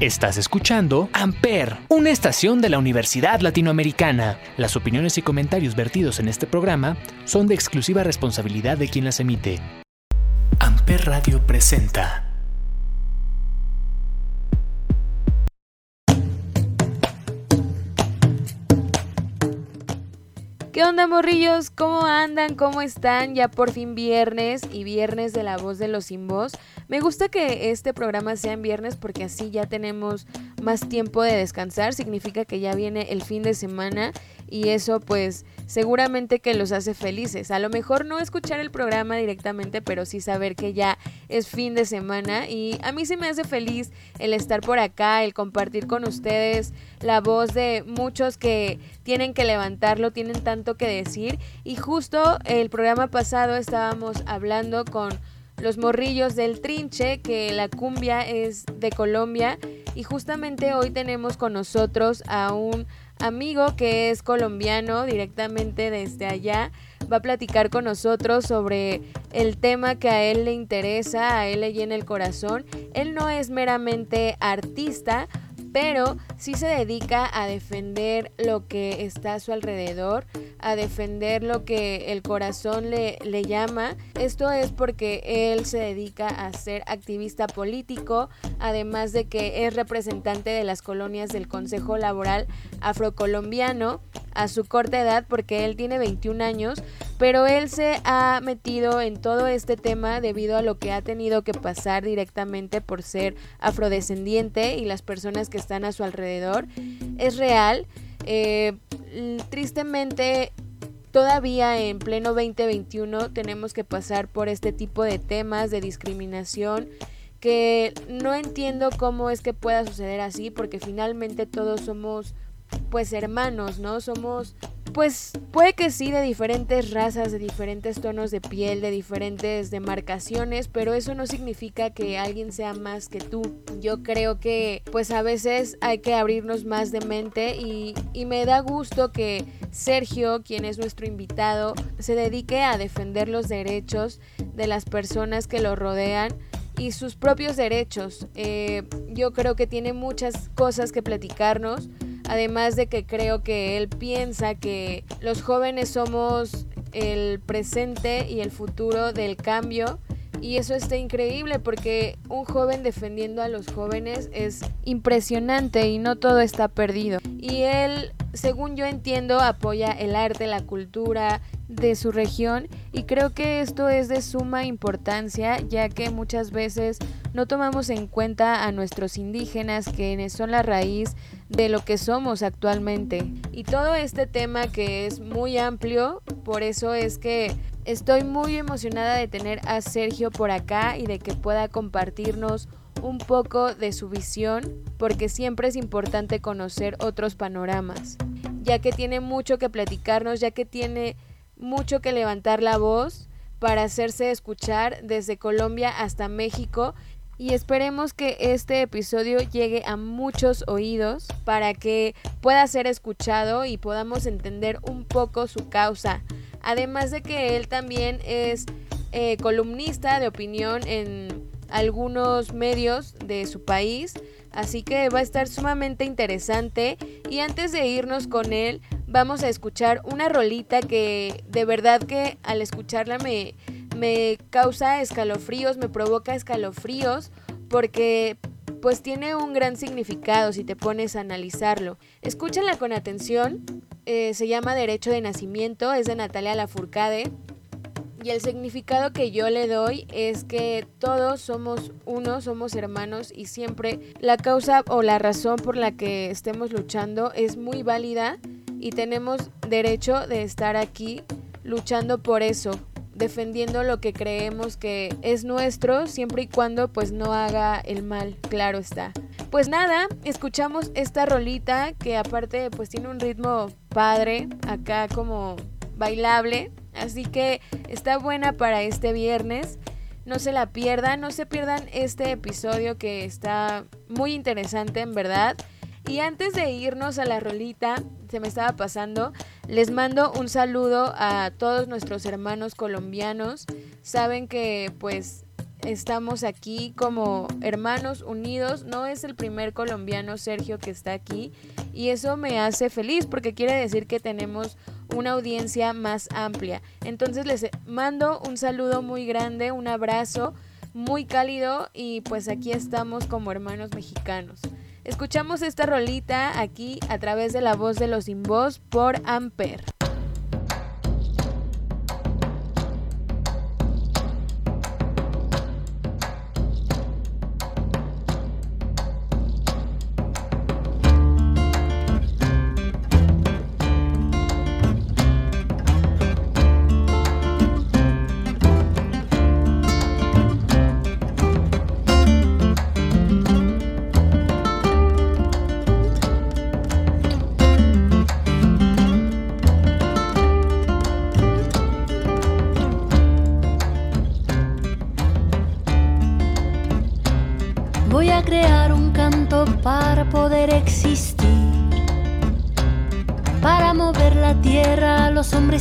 Estás escuchando Amper, una estación de la Universidad Latinoamericana. Las opiniones y comentarios vertidos en este programa son de exclusiva responsabilidad de quien las emite. Amper Radio presenta. ¿Qué onda morrillos? ¿Cómo andan? ¿Cómo están? Ya por fin viernes y viernes de la voz de los sin voz. Me gusta que este programa sea en viernes porque así ya tenemos más tiempo de descansar. Significa que ya viene el fin de semana y eso pues seguramente que los hace felices. A lo mejor no escuchar el programa directamente, pero sí saber que ya es fin de semana y a mí sí me hace feliz el estar por acá, el compartir con ustedes la voz de muchos que tienen que levantarlo, tienen tanto que decir y justo el programa pasado estábamos hablando con los morrillos del trinche, que la cumbia es de Colombia. Y justamente hoy tenemos con nosotros a un amigo que es colombiano directamente desde allá. Va a platicar con nosotros sobre el tema que a él le interesa, a él le llena el corazón. Él no es meramente artista, pero sí se dedica a defender lo que está a su alrededor, a defender lo que el corazón le, le llama. Esto es porque él se dedica a ser activista político, además de que es representante de las colonias del Consejo Laboral Afrocolombiano a su corta edad, porque él tiene 21 años, pero él se ha metido en todo este tema debido a lo que ha tenido que pasar directamente por ser afrodescendiente y las personas que están a su alrededor. Es real. Eh, tristemente todavía en pleno 2021 tenemos que pasar por este tipo de temas de discriminación que no entiendo cómo es que pueda suceder así porque finalmente todos somos pues hermanos, ¿no? Somos pues puede que sí de diferentes razas, de diferentes tonos de piel, de diferentes demarcaciones, pero eso no significa que alguien sea más que tú. Yo creo que pues a veces hay que abrirnos más de mente y, y me da gusto que Sergio, quien es nuestro invitado, se dedique a defender los derechos de las personas que lo rodean y sus propios derechos. Eh, yo creo que tiene muchas cosas que platicarnos Además de que creo que él piensa que los jóvenes somos el presente y el futuro del cambio. Y eso está increíble porque un joven defendiendo a los jóvenes es impresionante y no todo está perdido. Y él, según yo entiendo, apoya el arte, la cultura de su región y creo que esto es de suma importancia ya que muchas veces no tomamos en cuenta a nuestros indígenas quienes son la raíz de lo que somos actualmente. Y todo este tema que es muy amplio, por eso es que estoy muy emocionada de tener a Sergio por acá y de que pueda compartirnos un poco de su visión, porque siempre es importante conocer otros panoramas, ya que tiene mucho que platicarnos, ya que tiene mucho que levantar la voz para hacerse escuchar desde Colombia hasta México y esperemos que este episodio llegue a muchos oídos para que pueda ser escuchado y podamos entender un poco su causa. Además de que él también es eh, columnista de opinión en algunos medios de su país, así que va a estar sumamente interesante y antes de irnos con él vamos a escuchar una rolita que de verdad que al escucharla me me causa escalofríos, me provoca escalofríos porque pues tiene un gran significado si te pones a analizarlo. Escúchala con atención, eh, se llama Derecho de Nacimiento, es de Natalia Lafourcade. Y el significado que yo le doy es que todos somos uno, somos hermanos y siempre la causa o la razón por la que estemos luchando es muy válida y tenemos derecho de estar aquí luchando por eso, defendiendo lo que creemos que es nuestro, siempre y cuando pues no haga el mal, claro está. Pues nada, escuchamos esta rolita que aparte pues tiene un ritmo padre, acá como bailable, así que está buena para este viernes. No se la pierdan, no se pierdan este episodio que está muy interesante en verdad. Y antes de irnos a la rolita, se me estaba pasando, les mando un saludo a todos nuestros hermanos colombianos. Saben que pues estamos aquí como hermanos unidos. No es el primer colombiano Sergio que está aquí y eso me hace feliz porque quiere decir que tenemos una audiencia más amplia. Entonces les mando un saludo muy grande, un abrazo muy cálido y pues aquí estamos como hermanos mexicanos. Escuchamos esta rolita aquí a través de la voz de los sin por Amper.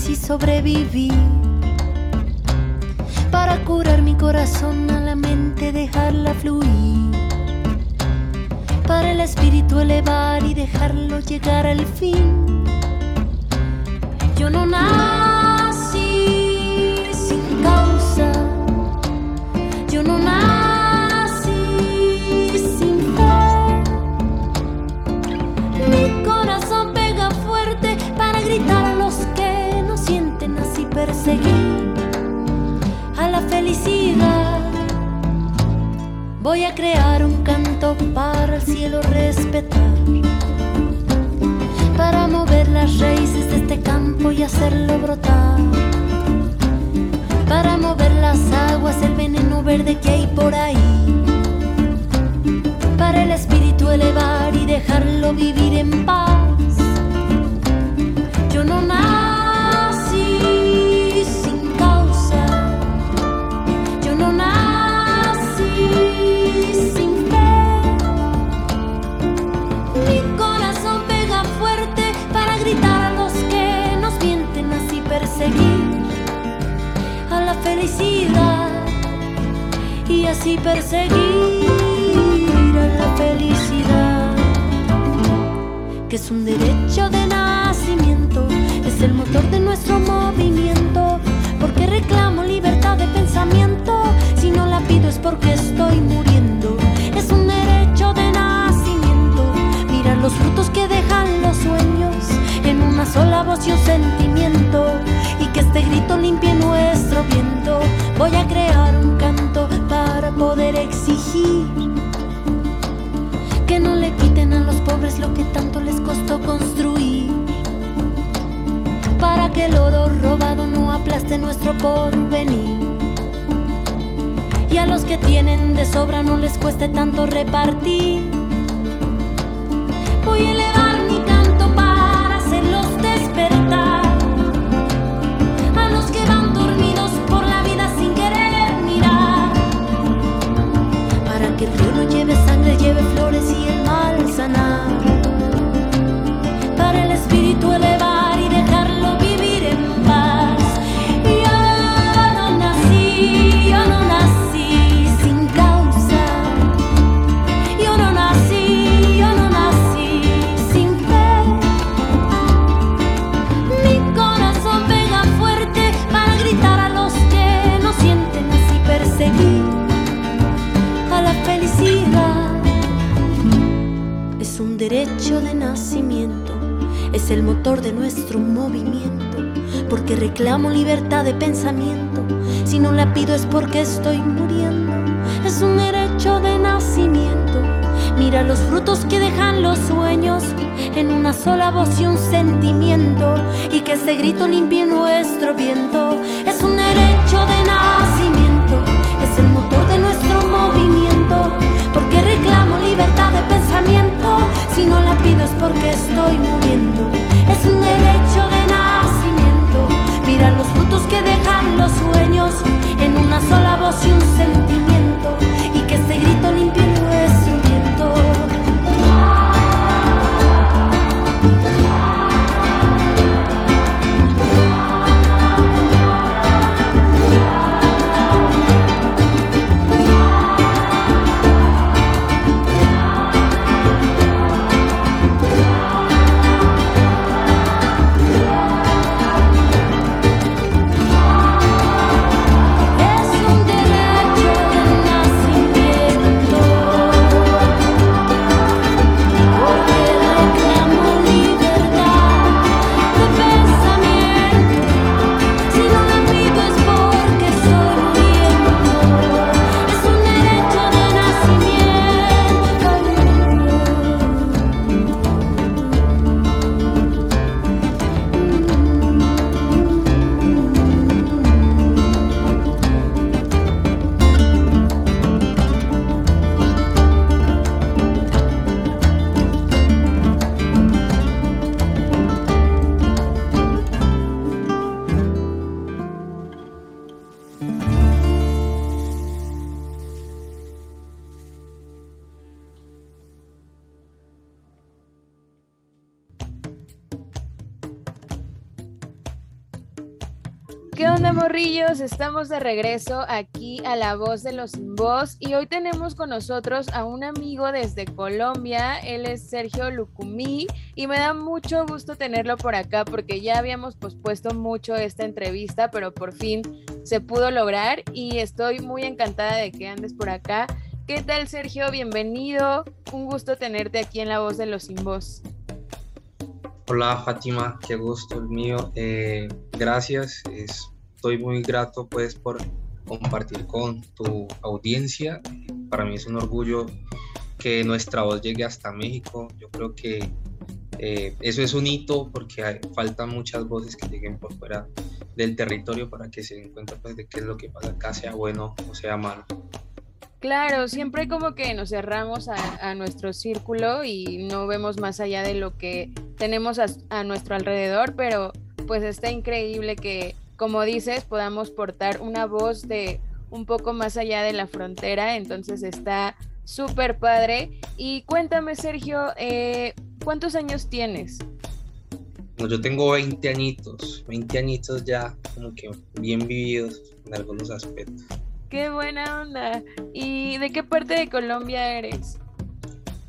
Y sobrevivir. Para curar mi corazón a la mente, dejarla fluir. Para el espíritu elevar y dejarlo llegar al fin. Yo no nací a la felicidad. Voy a crear un canto para el cielo respetar, para mover las raíces de este campo y hacerlo brotar, para mover las aguas, el veneno verde que hay por ahí, para el espíritu elevar y dejarlo vivir en paz. Yo no y así perseguir la felicidad, que es un derecho de nacimiento, es el motor de nuestro movimiento, porque reclamo libertad de pensamiento, si no la pido es porque estoy muriendo, es un derecho de nacimiento, mirar los frutos que dejan los sueños en una sola voz y un sentimiento grito limpie nuestro viento. Voy a crear un canto para poder exigir que no le quiten a los pobres lo que tanto les costó construir. Para que el oro robado no aplaste nuestro porvenir. Y a los que tienen de sobra no les cueste tanto repartir. Voy a elevar mi canto para hacerlos despertar. Lleve sangre, lleve flores y el mal sanar. Para el espíritu elevar el motor de nuestro movimiento, porque reclamo libertad de pensamiento, si no la pido es porque estoy muriendo, es un derecho de nacimiento. Mira los frutos que dejan los sueños en una sola voz y un sentimiento, y que ese grito limpie nuestro viento. Es un derecho de nacimiento, libertad de pensamiento. Si no la pido es porque estoy muriendo. Es un derecho de nacimiento. Mira los frutos que dejan los sueños en una sola voz y un sentimiento. Estamos de regreso aquí a La Voz de los Sin Voz y hoy tenemos con nosotros a un amigo desde Colombia. Él es Sergio Lucumí y me da mucho gusto tenerlo por acá porque ya habíamos pospuesto mucho esta entrevista, pero por fin se pudo lograr y estoy muy encantada de que andes por acá. ¿Qué tal, Sergio? Bienvenido. Un gusto tenerte aquí en La Voz de los Sin Voz. Hola Fátima, qué gusto el mío. Eh, gracias, estoy muy grato pues por compartir con tu audiencia. Para mí es un orgullo que nuestra voz llegue hasta México. Yo creo que eh, eso es un hito porque faltan muchas voces que lleguen por fuera del territorio para que se den cuenta pues, de qué es lo que pasa acá, sea bueno o sea malo. Claro, siempre como que nos cerramos a, nuestro círculo y no vemos más allá de lo que tenemos a, nuestro alrededor, pero pues está increíble que, como dices, podamos portar una voz de un poco más allá de la frontera, entonces está súper padre. Y cuéntame, Sergio, eh, ¿cuántos años tienes? yo tengo 20 añitos, 20 añitos ya como que bien vividos en algunos aspectos. Qué buena onda. ¿Y de qué parte de Colombia eres?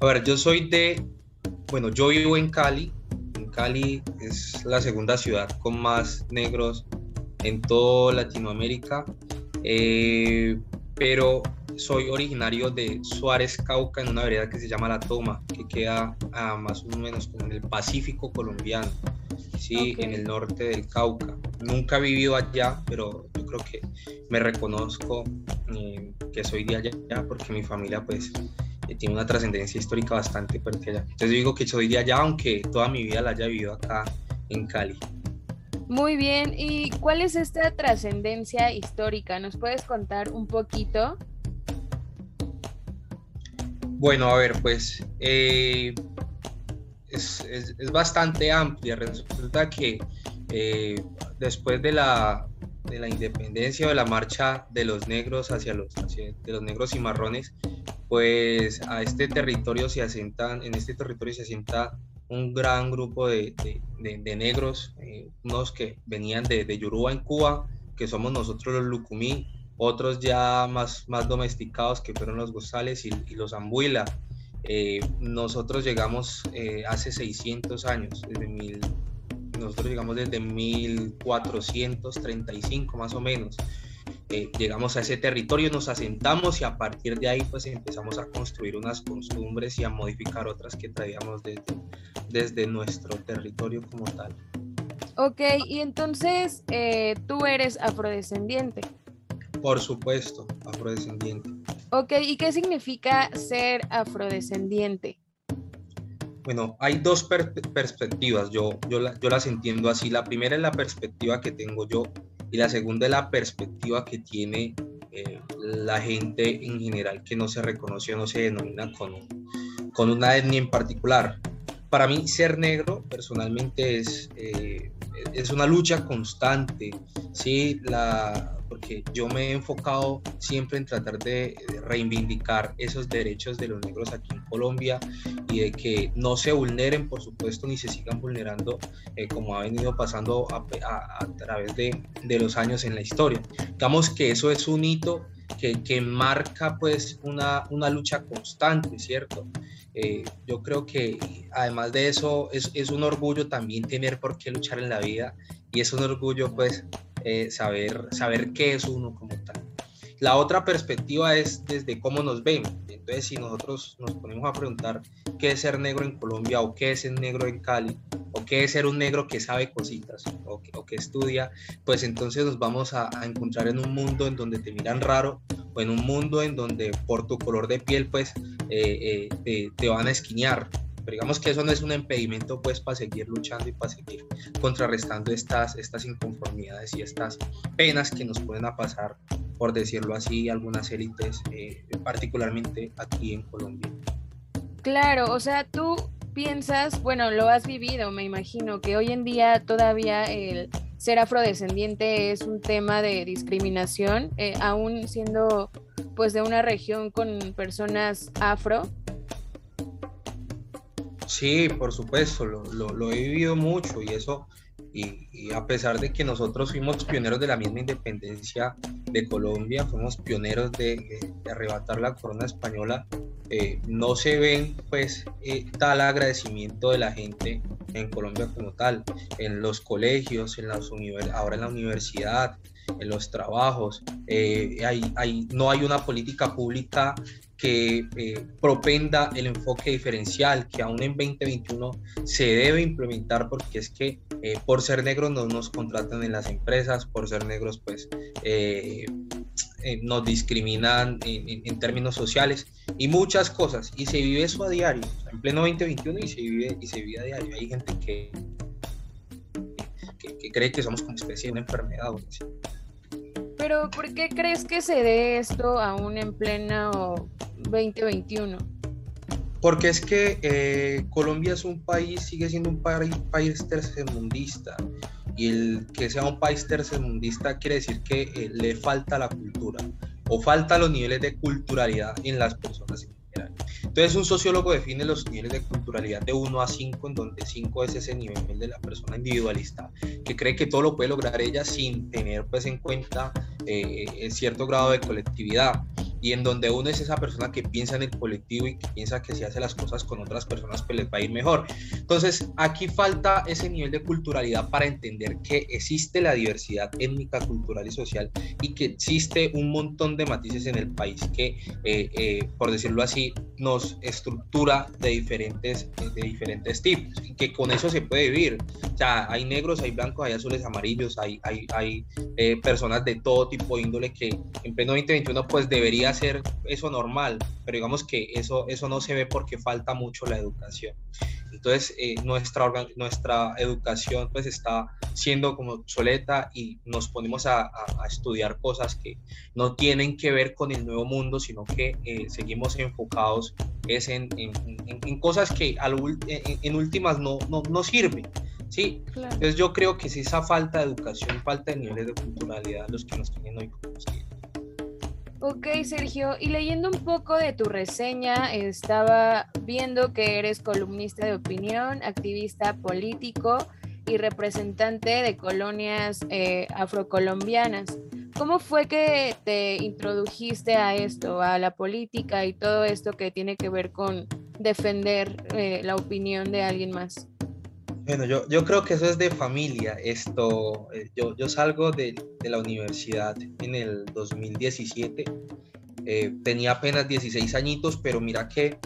A ver, yo soy de, bueno, yo vivo en Cali. En Cali es la segunda ciudad con más negros en toda Latinoamérica. Eh, pero soy originario de Suárez, Cauca, en una vereda que se llama La Toma, que queda más o menos como en el Pacífico colombiano, ¿sí? en el norte del Cauca. Nunca he vivido allá, pero yo creo que me reconozco eh, que soy de allá porque mi familia pues eh, tiene una trascendencia histórica bastante fuerte allá. Entonces digo que soy de allá, aunque toda mi vida la haya vivido acá en Cali. Muy bien, ¿y cuál es esta trascendencia histórica? ¿Nos puedes contar un poquito? Bueno, a ver, pues eh, es, bastante amplia. Resulta que después de la, de la independencia o de la marcha de los negros hacia los, de los negros y marrones, pues a este territorio se asientan, en este territorio se asienta un gran grupo de, de, negros, eh, unos que venían de, de Yoruba en Cuba, que somos nosotros los Lucumí, otros ya más, más domesticados que fueron los Gozales y, los Ambuila. Eh, nosotros llegamos eh, hace 600 años, desde mil, nosotros llegamos desde 1435 más o menos. Eh, llegamos a ese territorio, nos asentamos y a partir de ahí pues empezamos a construir unas costumbres y a modificar otras que traíamos desde, desde nuestro territorio como tal. Ok, y entonces eh, tú eres afrodescendiente. Por supuesto, afrodescendiente. Ok, ¿y qué significa ser afrodescendiente? Bueno, hay dos perspectivas, yo, yo, las entiendo así. La primera es la perspectiva que tengo yo y la segunda es la perspectiva que tiene eh, la gente en general que no se reconoce o no se denomina con, con una etnia en particular. Para mí ser negro personalmente es, eh, es una lucha constante, ¿sí? La, porque yo me he enfocado siempre en tratar de reivindicar esos derechos de los negros aquí en Colombia y de que no se vulneren, por supuesto, ni se sigan vulnerando eh, como ha venido pasando a, través de, de, los años en la historia. Digamos que eso es un hito que, que marca pues una, una lucha constante, ¿cierto? Eh, yo creo que además de eso es, es, un orgullo también tener por qué luchar en la vida y es un orgullo pues eh, saber, saber qué es uno como tal. La otra perspectiva es desde cómo nos ven. Entonces, si nosotros nos ponemos a preguntar qué es ser negro en Colombia o qué es ser negro en Cali o qué es ser un negro que sabe cositas o que, estudia, pues entonces nos vamos a, encontrar en un mundo en donde te miran raro o en un mundo en donde por tu color de piel pues eh, eh, te, van a esquinear. Pero digamos que eso no es un impedimento pues para seguir luchando y para seguir contrarrestando estas, estas inconformidades y estas penas que nos pueden pasar, por decirlo así, algunas élites, eh, particularmente aquí en Colombia. Claro, o sea, tú piensas, bueno, lo has vivido, me imagino, que hoy en día todavía el ser afrodescendiente es un tema de discriminación, eh, aún siendo pues de una región con personas afro. Sí, por supuesto, lo, lo, he vivido mucho y eso, y, a pesar de que nosotros fuimos pioneros de la misma independencia de Colombia, fuimos pioneros de, arrebatar la corona española, eh, no se ven pues eh, tal agradecimiento de la gente en Colombia como tal, en los colegios, en las ahora en la universidad, en los trabajos, eh, hay, no hay una política pública que eh, propenda el enfoque diferencial que aún en 2021 se debe implementar porque es que eh, por ser negros no nos contratan en las empresas, por ser negros pues eh, nos discriminan en, términos sociales y muchas cosas y se vive eso a diario, en pleno 2021 y se vive, y se vive a diario. Hay gente que, que, cree que somos como especie de una enfermedad. Pero ¿por qué crees que se dé esto aún en pleno 2021? Porque es que eh, Colombia es un país, sigue siendo un país, país tercermundista. Y el que sea un país tercermundista quiere decir que eh, le falta la cultura o falta los niveles de culturalidad en las personas general. Entonces un sociólogo define los niveles de culturalidad de 1 a 5, en donde 5 es ese nivel de la persona individualista, que cree que todo lo puede lograr ella sin tener pues en cuenta eh, cierto grado de colectividad y en donde uno es esa persona que piensa en el colectivo y que piensa que si hace las cosas con otras personas pues les va a ir mejor. Entonces aquí falta ese nivel de culturalidad para entender que existe la diversidad étnica, cultural y social y que existe un montón de matices en el país que, eh, eh, por decirlo así, nos estructura de diferentes, de diferentes tipos que con eso se puede vivir. O sea, hay negros, hay blancos, hay azules, amarillos, hay, hay, hay eh, personas de todo tipo de índole que en pleno 2021 pues debería ser eso normal, pero digamos que eso, eso no se ve porque falta mucho la educación. Entonces, eh, nuestra, nuestra educación pues está siendo como obsoleta y nos ponemos a, estudiar cosas que no tienen que ver con el nuevo mundo, sino que eh, seguimos enfocados es en, en, cosas que en, últimas no, no, no sirven. Sí, entonces yo creo que es esa falta de educación, falta de niveles de culturalidad los que nos tienen hoy como Ok, Sergio, y leyendo un poco de tu reseña, estaba viendo que eres columnista de opinión, activista político y representante de colonias eh, afrocolombianas. ¿Cómo fue que te introdujiste a esto, a la política y todo esto que tiene que ver con defender eh, la opinión de alguien más? Bueno, yo, yo creo que eso es de familia. Esto, eh, yo, yo salgo de, de la universidad en el 2017. Eh, tenía apenas 16 añitos, pero mira que,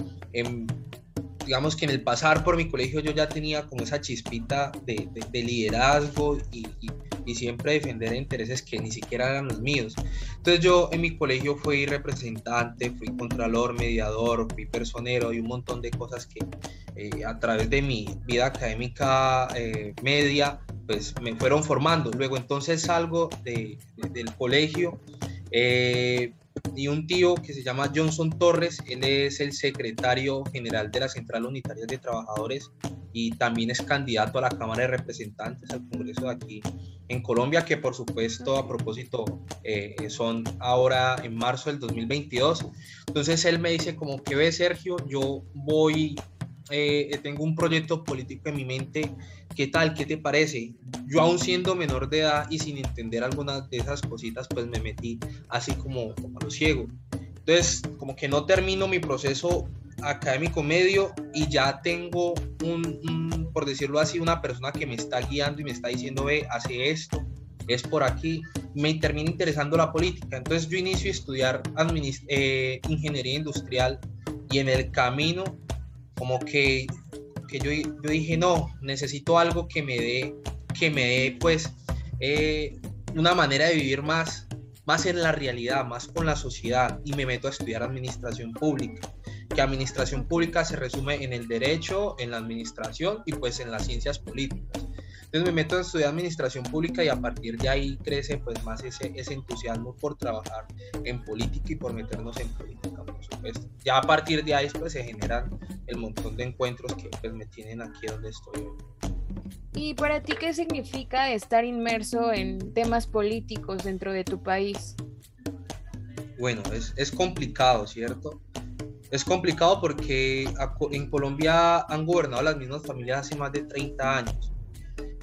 digamos que en el pasar por mi colegio yo ya tenía como esa chispita de, de, liderazgo y, y, y, siempre defender intereses que ni siquiera eran los míos. Entonces yo en mi colegio fui representante, fui contralor, mediador, fui personero y un montón de cosas que eh, a través de mi vida académica eh, media, pues me fueron formando. Luego entonces salgo de, del colegio eh, y un tío que se llama Johnson Torres, él es el secretario general de la Central Unitaria de Trabajadores y también es candidato a la Cámara de Representantes al Congreso de aquí en Colombia, que por supuesto a propósito son ahora en marzo del 2022. Entonces él me dice como que ve Sergio, yo voy eh, tengo un proyecto político en mi mente, ¿qué tal? ¿Qué te parece? Yo aún siendo menor de edad y sin entender algunas de esas cositas, pues me metí así como, como a lo ciego. Entonces, como que no termino mi proceso académico medio y ya tengo un, por decirlo así, una persona que me está guiando y me está diciendo, ve, hace esto, es por aquí, me termina interesando la política. Entonces yo inicio a estudiar eh, ingeniería industrial y en el camino como que, que yo, yo, dije, no, necesito algo que me dé, que me dé pues eh, una manera de vivir más, más en la realidad, más con la sociedad y me meto a estudiar administración pública que administración pública se resume en el derecho, en la administración y pues en las ciencias políticas. Entonces me meto a estudiar administración pública y a partir de ahí crece pues más ese, ese entusiasmo por trabajar en política y por meternos en política, por supuesto. Ya a partir de ahí pues se generan el montón de encuentros que pues me tienen aquí donde estoy hoy. ¿Y para ti qué significa estar inmerso en temas políticos dentro de tu país? Bueno, es, es complicado, ¿cierto? es complicado porque en Colombia han gobernado las mismas familias hace más de 30 años.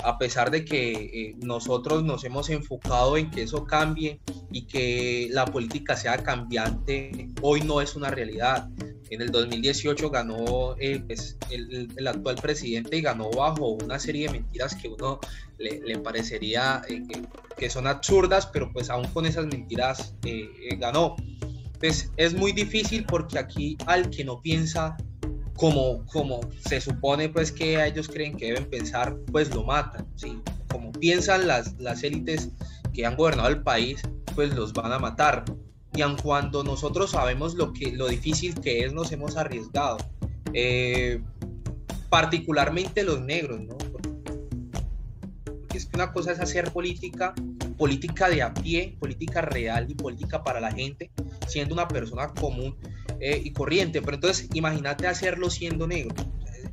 A pesar de que eh, nosotros nos hemos enfocado en que eso cambie y que la política sea cambiante, hoy no es una realidad. En el 2018 ganó eh, pues, el, actual presidente y ganó bajo una serie de mentiras que uno le, parecería eh, que, son absurdas, pero pues aún con esas mentiras ganó. Pues es muy difícil porque aquí al que no piensa como, como se supone pues que ellos creen que deben pensar, pues lo matan, ¿sí? Como piensan las, las élites que han gobernado el país, pues los van a matar. Y aun cuando nosotros sabemos lo, que, lo difícil que es, nos hemos arriesgado. Eh, particularmente los negros, ¿no? Porque es que una cosa es hacer política, política de a pie, política real y política para la gente, siendo una persona común eh, y corriente. Pero entonces imagínate hacerlo siendo negro.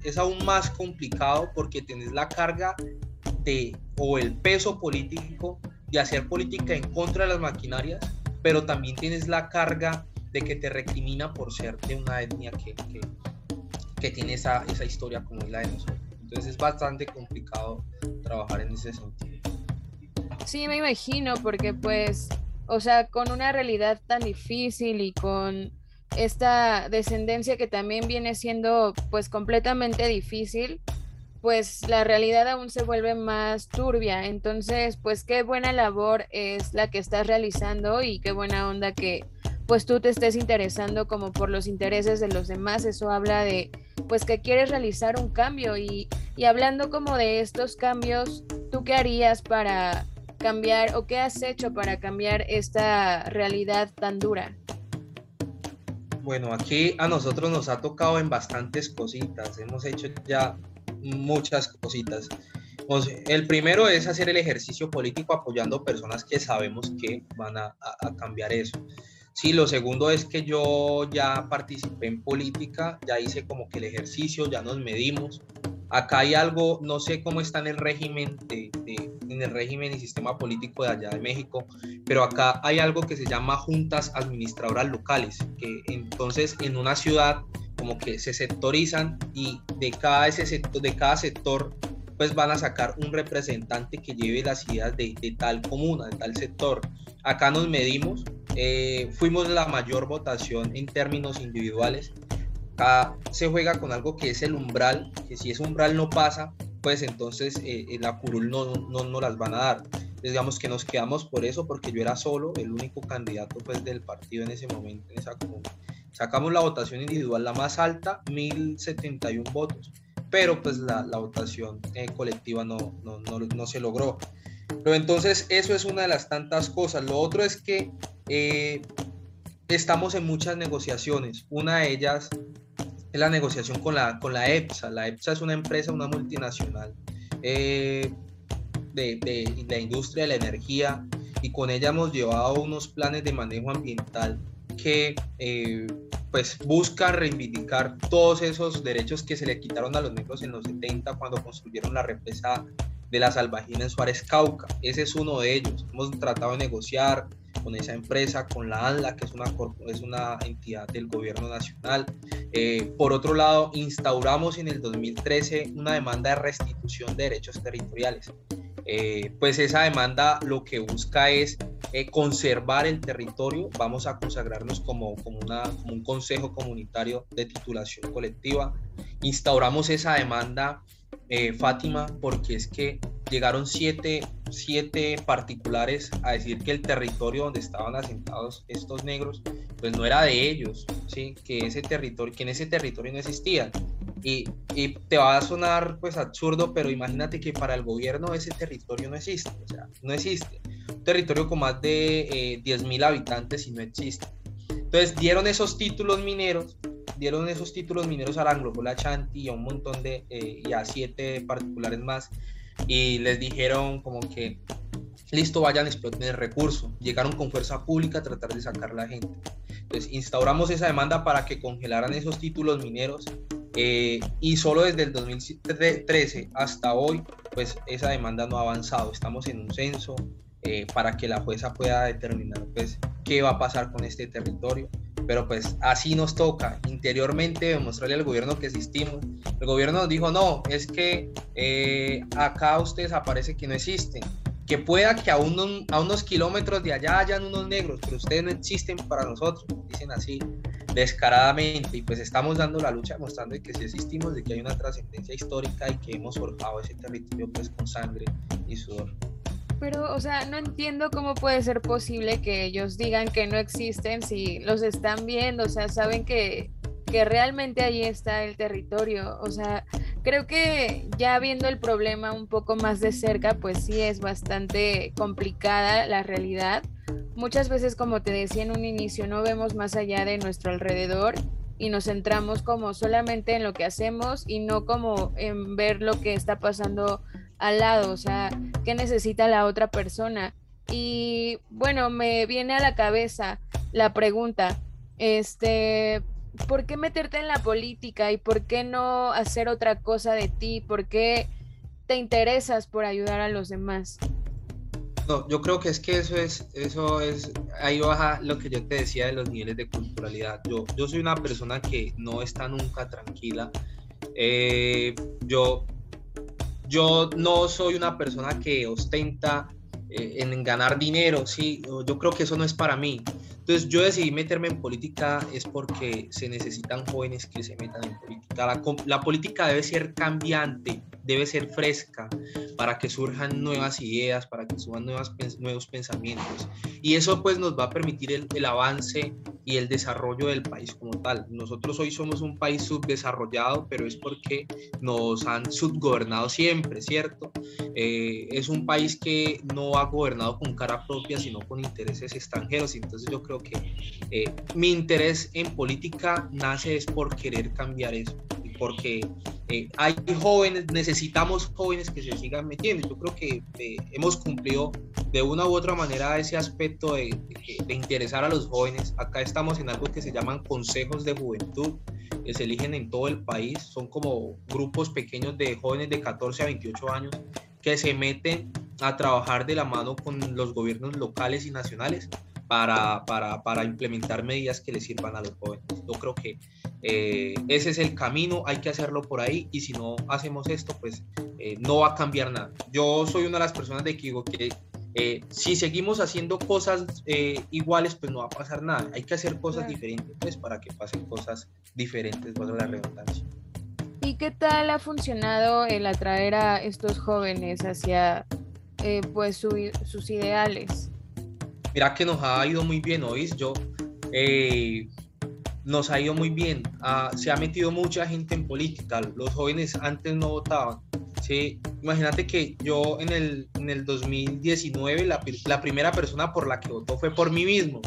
Es aún más complicado porque tienes la carga de o el peso político de hacer política en contra de las maquinarias, pero también tienes la carga de que te recrimina por ser de una etnia que, que, tiene esa, esa historia como es la de nosotros. Entonces es bastante complicado trabajar en ese sentido. Sí, me imagino, porque pues o sea, con una realidad tan difícil y con esta descendencia que también viene siendo pues completamente difícil, pues la realidad aún se vuelve más turbia. Entonces, pues qué buena labor es la que estás realizando y qué buena onda que pues tú te estés interesando como por los intereses de los demás. Eso habla de pues que quieres realizar un cambio y, y hablando como de estos cambios, ¿tú qué harías para cambiar o qué has hecho para cambiar esta realidad tan dura? Bueno, aquí a nosotros nos ha tocado en bastantes cositas, hemos hecho ya muchas cositas. El primero es hacer el ejercicio político apoyando personas que sabemos que van a, a, cambiar eso. Sí, lo segundo es que yo ya participé en política, ya hice como que el ejercicio, ya nos medimos. Acá hay algo, no sé cómo está en el régimen en el régimen y sistema político de allá de México, pero acá hay algo que se llama juntas administradoras locales, que entonces en una ciudad como que se sectorizan y de cada, ese sector, de cada sector pues van a sacar un representante que lleve las ideas de, tal comuna, de tal sector. Acá nos medimos, eh, fuimos la mayor votación en términos individuales. Se juega con algo que es el umbral, que si ese umbral no pasa, pues entonces eh, la curul no, no, no, las van a dar. digamos que nos quedamos por eso, porque yo era solo el único candidato pues del partido en ese momento, en esa Sacamos la votación individual, la más alta, 1071 votos, pero pues la, la votación eh, colectiva no, no, no, no, se logró. Pero entonces eso es una de las tantas cosas. Lo otro es que eh, estamos en muchas negociaciones. Una de ellas la negociación con la, con la EPSA. La EPSA es una empresa, una multinacional eh, de, la industria de la energía y con ella hemos llevado unos planes de manejo ambiental que eh, pues buscan reivindicar todos esos derechos que se le quitaron a los negros en los 70 cuando construyeron la represa de la Salvajina en Suárez Cauca. Ese es uno de ellos. Hemos tratado de negociar, con esa empresa, con la ANLA, que es una, es una entidad del gobierno nacional. Eh, por otro lado, instauramos en el 2013 una demanda de restitución de derechos territoriales. Eh, pues esa demanda lo que busca es eh, conservar el territorio. Vamos a consagrarnos como, como, una, como un consejo comunitario de titulación colectiva. Instauramos esa demanda eh, Fátima, porque es que llegaron siete, siete, particulares a decir que el territorio donde estaban asentados estos negros, pues no era de ellos, ¿sí? que, ese territorio, que en ese territorio no existían. Y, y, te va a sonar pues absurdo, pero imagínate que para el gobierno ese territorio no existe, o sea, no existe. Un territorio con más de eh, 10.000 habitantes y no existe. Entonces dieron esos títulos mineros dieron esos títulos mineros a la Anglopola Chanti y a un montón de, eh, y a siete particulares más, y les dijeron como que, listo, vayan, exploten el recurso. Llegaron con fuerza pública a tratar de sacar a la gente. Entonces, instauramos esa demanda para que congelaran esos títulos mineros eh, y solo desde el 2013 hasta hoy, pues esa demanda no ha avanzado. Estamos en un censo eh, para que la jueza pueda determinar pues qué va a pasar con este territorio pero pues así nos toca interiormente demostrarle al gobierno que existimos. El gobierno nos dijo, no, es que eh, acá ustedes aparece que no existen, que pueda que a, a unos kilómetros de allá hayan unos negros, pero ustedes no existen para nosotros, dicen así descaradamente y pues estamos dando la lucha demostrando que sí existimos, de que hay una trascendencia histórica y que hemos forjado ese territorio pues con sangre y sudor. Pero, o sea, no entiendo cómo puede ser posible que ellos digan que no existen si los están viendo, o sea, saben que, que realmente ahí está el territorio. O sea, creo que ya viendo el problema un poco más de cerca, pues sí es bastante complicada la realidad. Muchas veces, como te decía en un inicio, no vemos más allá de nuestro alrededor y nos centramos como solamente en lo que hacemos y no como en ver lo que está pasando al lado, o sea, qué necesita la otra persona. Y bueno, me viene a la cabeza la pregunta, este, ¿por qué meterte en la política y por qué no hacer otra cosa de ti? ¿Por qué te interesas por ayudar a los demás? No, yo creo que es que eso es, eso es, ahí baja lo que yo te decía de los niveles de culturalidad. Yo, yo soy una persona que no está nunca tranquila. Eh, yo yo no soy una persona que ostenta eh, en ganar dinero, sí, yo creo que eso no es para mí. Entonces yo decidí meterme en política es porque se necesitan jóvenes que se metan en política. La, la política debe ser cambiante, debe ser fresca para que surjan nuevas ideas, para que suban nuevas, nuevos pensamientos. Y eso pues nos va a permitir el, el, avance y el desarrollo del país como tal. Nosotros hoy somos un país subdesarrollado, pero es porque nos han subgobernado siempre, ¿cierto? Eh, es un país que no ha gobernado con cara propia, sino con intereses extranjeros. Entonces yo creo que eh, mi interés en política nace es por querer cambiar eso porque eh, hay jóvenes, necesitamos jóvenes que se sigan metiendo. Yo creo que eh, hemos cumplido de una u otra manera ese aspecto de, de, interesar a los jóvenes. Acá estamos en algo que se llaman consejos de juventud, que se eligen en todo el país. Son como grupos pequeños de jóvenes de 14 a 28 años que se meten a trabajar de la mano con los gobiernos locales y nacionales para, para, para implementar medidas que les sirvan a los jóvenes. Yo creo que eh, ese es el camino, hay que hacerlo por ahí y si no hacemos esto, pues eh, no va a cambiar nada. Yo soy una de las personas de que digo que eh, si seguimos haciendo cosas iguales, pues no va a pasar nada. Hay que hacer cosas diferentes pues, para que pasen cosas diferentes, valga la redundancia. ¿Y qué tal ha funcionado el atraer a estos jóvenes hacia pues sus ideales? Mira que nos ha ido muy bien, hoy Yo nos ha ido muy bien. Ah, se ha metido mucha gente en política. Los jóvenes antes no votaban. ¿sí? Imagínate que yo en el, en el 2019 la, la primera persona por la que votó fue por mí mismo.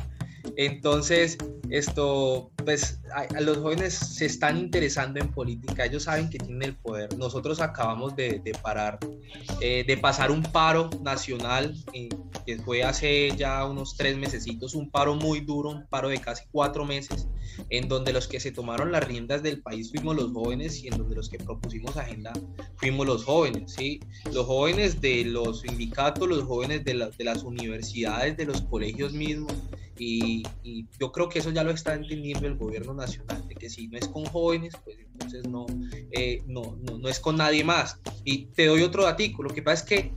Entonces, esto, pues, a, los jóvenes se están interesando en política, ellos saben que tienen el poder. Nosotros acabamos de, parar, eh, de pasar un paro nacional, eh, que fue hace ya unos tres mesecitos, un paro muy duro, un paro de casi cuatro meses, en donde los que se tomaron las riendas del país fuimos los jóvenes y en donde los que propusimos agenda fuimos los jóvenes, ¿sí? Los jóvenes de los sindicatos, los jóvenes de, la, de las universidades, de los colegios mismos, y, yo creo que eso ya lo está entendiendo el gobierno nacional, de que si no es con jóvenes, pues entonces no, eh, no, no, no, es con nadie más. Y te doy otro datico, lo que pasa es que,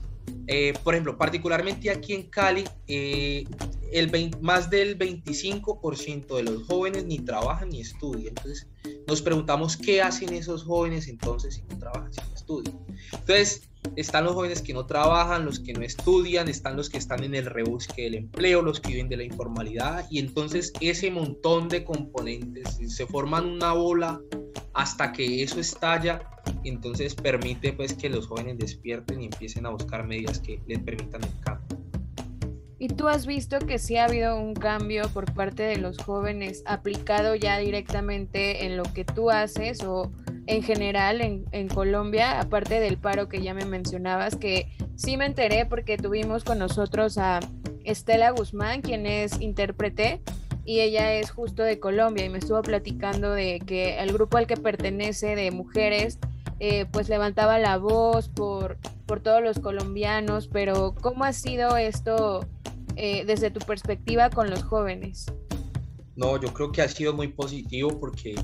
eh, por ejemplo, particularmente aquí en Cali, eh, el más del 25% de los jóvenes ni trabajan ni estudian. Entonces nos preguntamos qué hacen esos jóvenes entonces si no trabajan, si no estudian. Entonces, están los jóvenes que no trabajan, los que no estudian, están los que están en el rebusque del empleo, los que viven de la informalidad y entonces ese montón de componentes se forman una bola hasta que eso estalla, entonces permite pues que los jóvenes despierten y empiecen a buscar medidas que les permitan el cambio. ¿Y tú has visto que sí ha habido un cambio por parte de los jóvenes aplicado ya directamente en lo que tú haces o en general en, Colombia, aparte del paro que ya me mencionabas, que sí me enteré porque tuvimos con nosotros a Estela Guzmán, quien es intérprete, y ella es justo de Colombia y me estuvo platicando de que el grupo al que pertenece de mujeres, eh, pues levantaba la voz por, por todos los colombianos, pero ¿cómo ha sido esto eh, desde tu perspectiva con los jóvenes? No, yo creo que ha sido muy positivo porque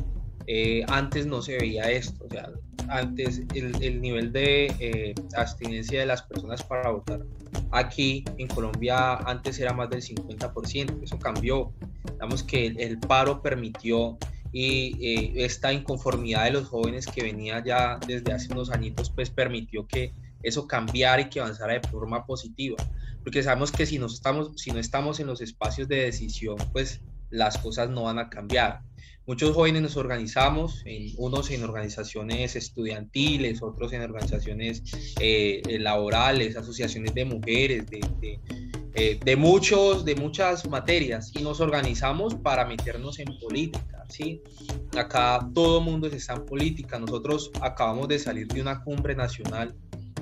eh, antes no se veía esto, o sea, antes el, nivel de eh, abstinencia de las personas para votar aquí en Colombia antes era más del 50%, eso cambió, digamos que el, paro permitió y eh, esta inconformidad de los jóvenes que venía ya desde hace unos añitos, pues permitió que eso cambiara y que avanzara de forma positiva, porque sabemos que no estamos, si no estamos en los espacios de decisión, pues las cosas no van a cambiar. Muchos jóvenes nos organizamos, en, unos en organizaciones estudiantiles, otros en organizaciones eh, laborales, asociaciones de mujeres, de, eh, de, muchos, de muchas materias, y nos organizamos para meternos en política. ¿sí? Acá todo mundo está en política. Nosotros acabamos de salir de una cumbre nacional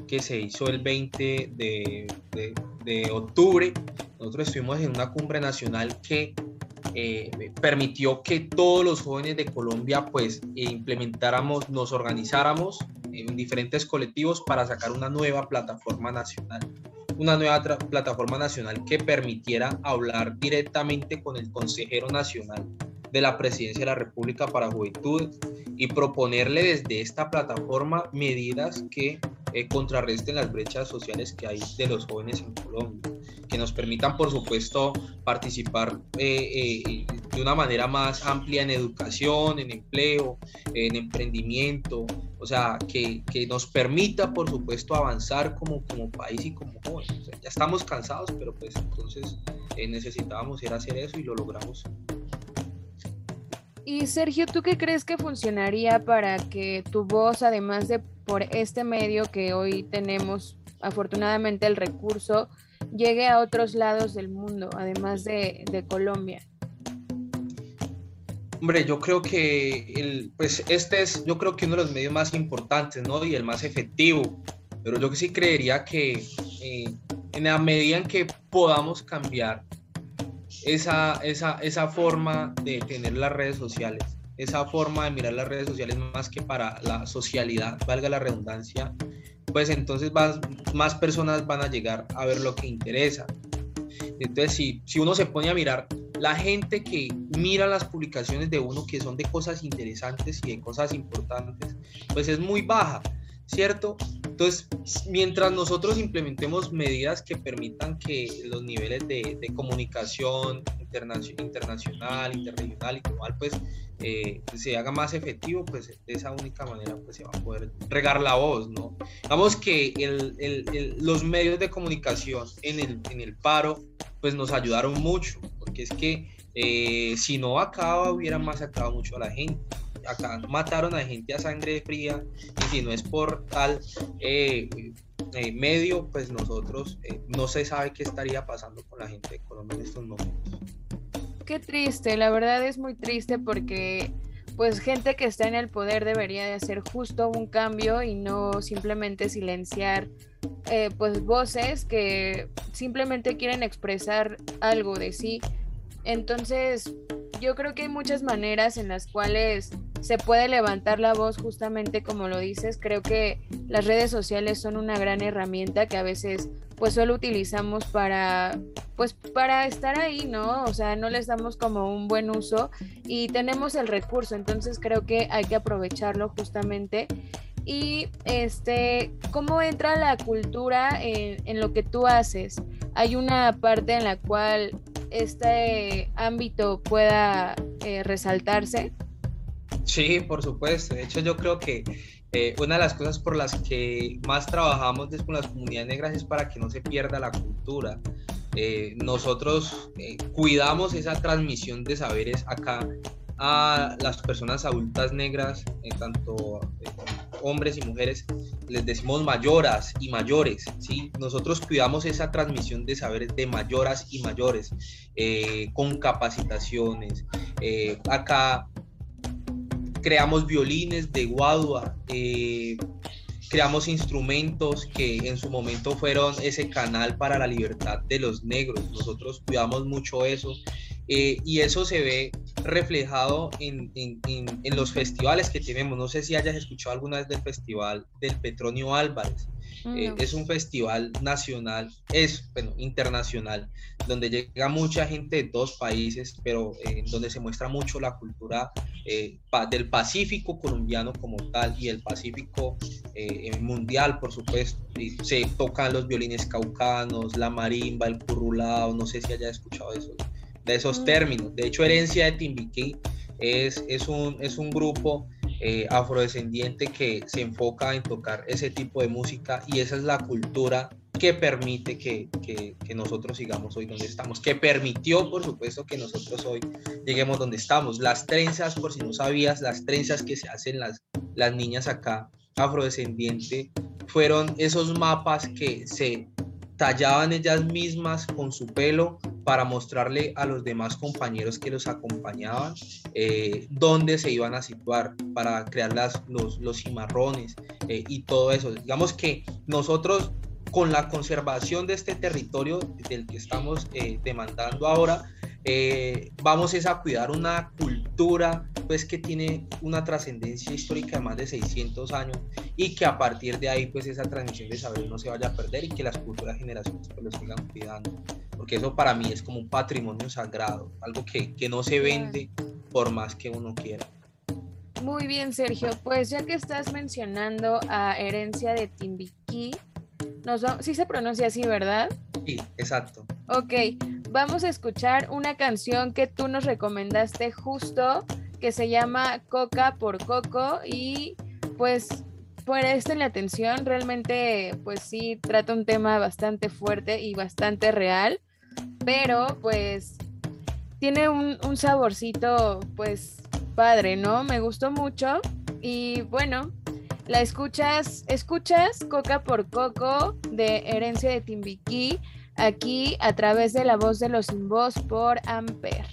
que se hizo el 20 de, de, de octubre. Nosotros estuvimos en una cumbre nacional que eh, permitió que todos los jóvenes de Colombia pues implementáramos, nos organizáramos en diferentes colectivos para sacar una nueva plataforma nacional. Una nueva plataforma nacional que permitiera hablar directamente con el consejero nacional de la Presidencia de la República para Juventud y proponerle desde esta plataforma medidas que eh, contrarresten las brechas sociales que hay de los jóvenes en Colombia que nos permitan, por supuesto, participar eh, eh, de una manera más amplia en educación, en empleo, en emprendimiento, o sea, que, que nos permita, por supuesto, avanzar como, como país y como jóvenes. ya estamos cansados, pero pues entonces necesitábamos ir a hacer eso y lo logramos. Y Sergio, ¿tú qué crees que funcionaría para que tu voz, además de por este medio que hoy tenemos, afortunadamente el recurso, llegue a otros lados del mundo, además de, Colombia? Hombre, yo creo que el, pues este es, yo creo que uno de los medios más importantes, ¿no? Y el más efectivo. Pero yo sí creería que eh, en la medida en que podamos cambiar esa, esa, esa forma de tener las redes sociales, esa forma de mirar las redes sociales más que para la socialidad, valga la redundancia, pues entonces más, más personas van a llegar a ver lo que interesa. Entonces, si, si uno se pone a mirar, la gente que mira las publicaciones de uno que son de cosas interesantes y de cosas importantes, pues es muy baja, ¿cierto? Entonces, mientras nosotros implementemos medidas que permitan que los niveles de comunicación internacional, interregional y global, pues eh, se haga más efectivo, pues de esa única manera pues se va a poder regar la voz, ¿no? Vamos que el, el, los medios de comunicación en el, en el paro pues nos ayudaron mucho, porque es que eh, si no acaba, hubieran masacrado mucho a la gente. Acá mataron a gente a sangre fría y si no es por tal eh, medio, pues nosotros no se sabe qué estaría pasando con la gente de Colombia en estos momentos qué triste, la verdad es muy triste porque pues gente que está en el poder debería de hacer justo un cambio y no simplemente silenciar eh, pues voces que simplemente quieren expresar algo de sí. Entonces yo creo que hay muchas maneras en las cuales se puede levantar la voz justamente como lo dices. Creo que las redes sociales son una gran herramienta que a veces pues solo utilizamos para pues para estar ahí, ¿no? O sea, no les damos como un buen uso y tenemos el recurso, entonces creo que hay que aprovecharlo justamente. Y este, ¿cómo entra la cultura en, lo que tú haces? ¿Hay una parte en la cual este ámbito pueda eh, resaltarse? Sí, por supuesto. De hecho, yo creo que eh, una de las cosas por las que más trabajamos con las comunidades negras es para que no se pierda la cultura. Eh, nosotros eh, cuidamos esa transmisión de saberes acá a las personas adultas negras, tanto hombres y mujeres, les decimos mayoras y mayores, ¿sí? Nosotros cuidamos esa transmisión de saberes de mayoras y mayores, con capacitaciones. acá creamos violines de guadua, eh, creamos instrumentos que en su momento fueron ese canal para la libertad de los negros. Nosotros cuidamos mucho eso eh, y eso se ve reflejado en, en, en, los festivales que tenemos. No sé si hayas escuchado alguna vez del festival del Petronio Álvarez. Eh, es un festival nacional, es bueno, internacional, donde llega mucha gente de dos países, pero eh, donde se muestra mucho la cultura eh, del Pacífico colombiano como tal y el Pacífico mundial, por supuesto. se tocan los violines caucanos, la marimba, el currulao, no sé si haya escuchado eso, de esos términos. De hecho, Herencia de Timbiquí es, es, un, es un grupo eh, afrodescendiente que se enfoca en tocar ese tipo de música y esa es la cultura que permite que, que, nosotros sigamos hoy donde estamos, que permitió, por supuesto, que nosotros hoy lleguemos donde estamos. Las trenzas, por si no sabías, las trenzas que se hacen las, las niñas acá, afrodescendiente, fueron esos mapas que se tallaban ellas mismas con su pelo para mostrarle a los demás compañeros que los acompañaban eh, dónde se iban a situar para crear las, los, los cimarrones eh, y todo eso. Digamos que nosotros con la conservación de este territorio del que estamos eh, demandando ahora, eh, vamos es a cuidar una cultura pues que tiene una trascendencia histórica de más de 600 años y que a partir de ahí pues esa transmisión de saber no se vaya a perder y que las futuras generaciones pues lo sigan cuidando. Porque eso para mí es como un patrimonio sagrado algo que, que no se vende por más que uno quiera. Muy bien Sergio. Pues ya que estás mencionando a herencia de Timbiquí nos sí se pronuncia así verdad sí exacto. Ok, vamos a escuchar una canción que tú nos recomendaste justo, que se llama Coca por Coco y pues presten la atención, realmente pues sí trata un tema bastante fuerte y bastante real, pero pues tiene un, un saborcito pues padre, ¿no? Me gustó mucho y bueno, la escuchas, escuchas Coca por Coco de Herencia de Timbiquí aquí a través de la voz de los sin voz por Amper.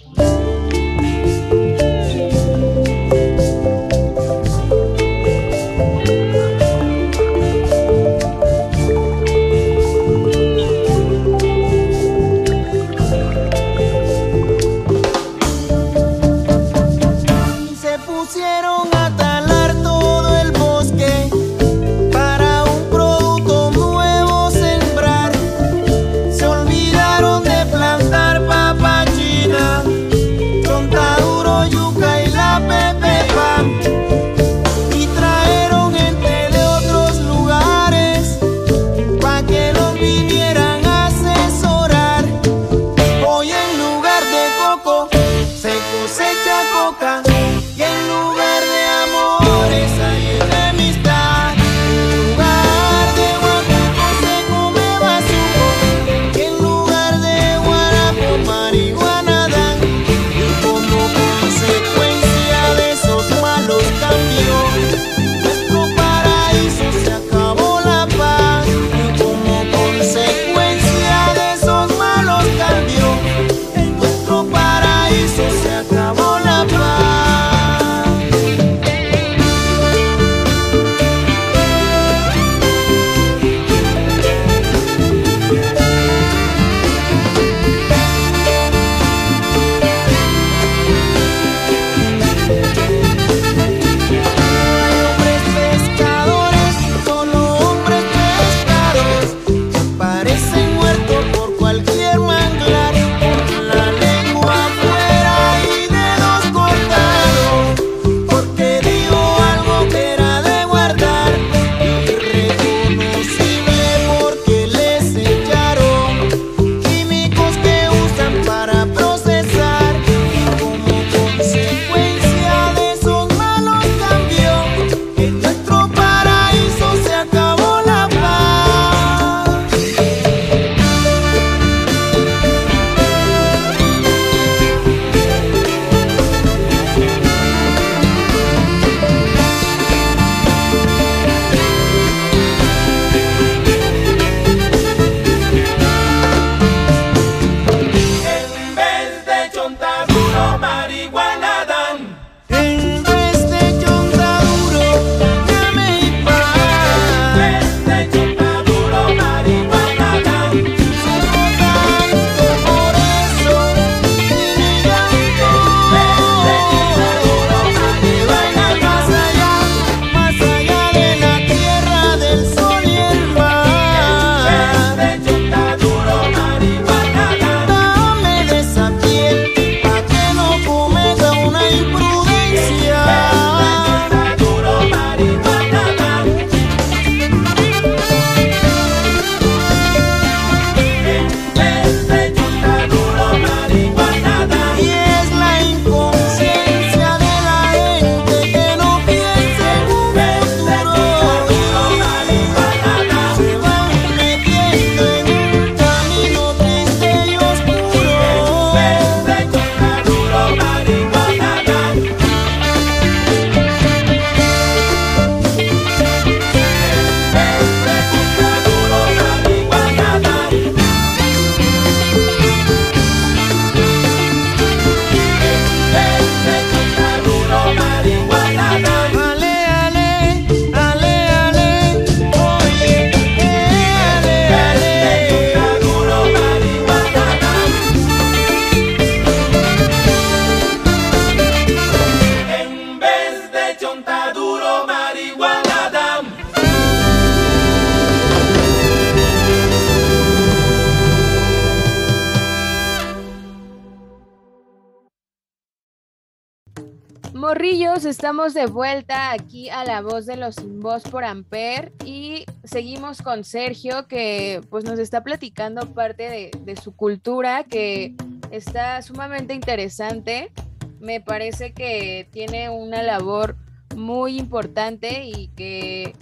Estamos de vuelta aquí a la voz de los sin voz por Amper y seguimos con Sergio que pues nos está platicando parte de, de su cultura que está sumamente interesante. Me parece que tiene una labor muy importante y que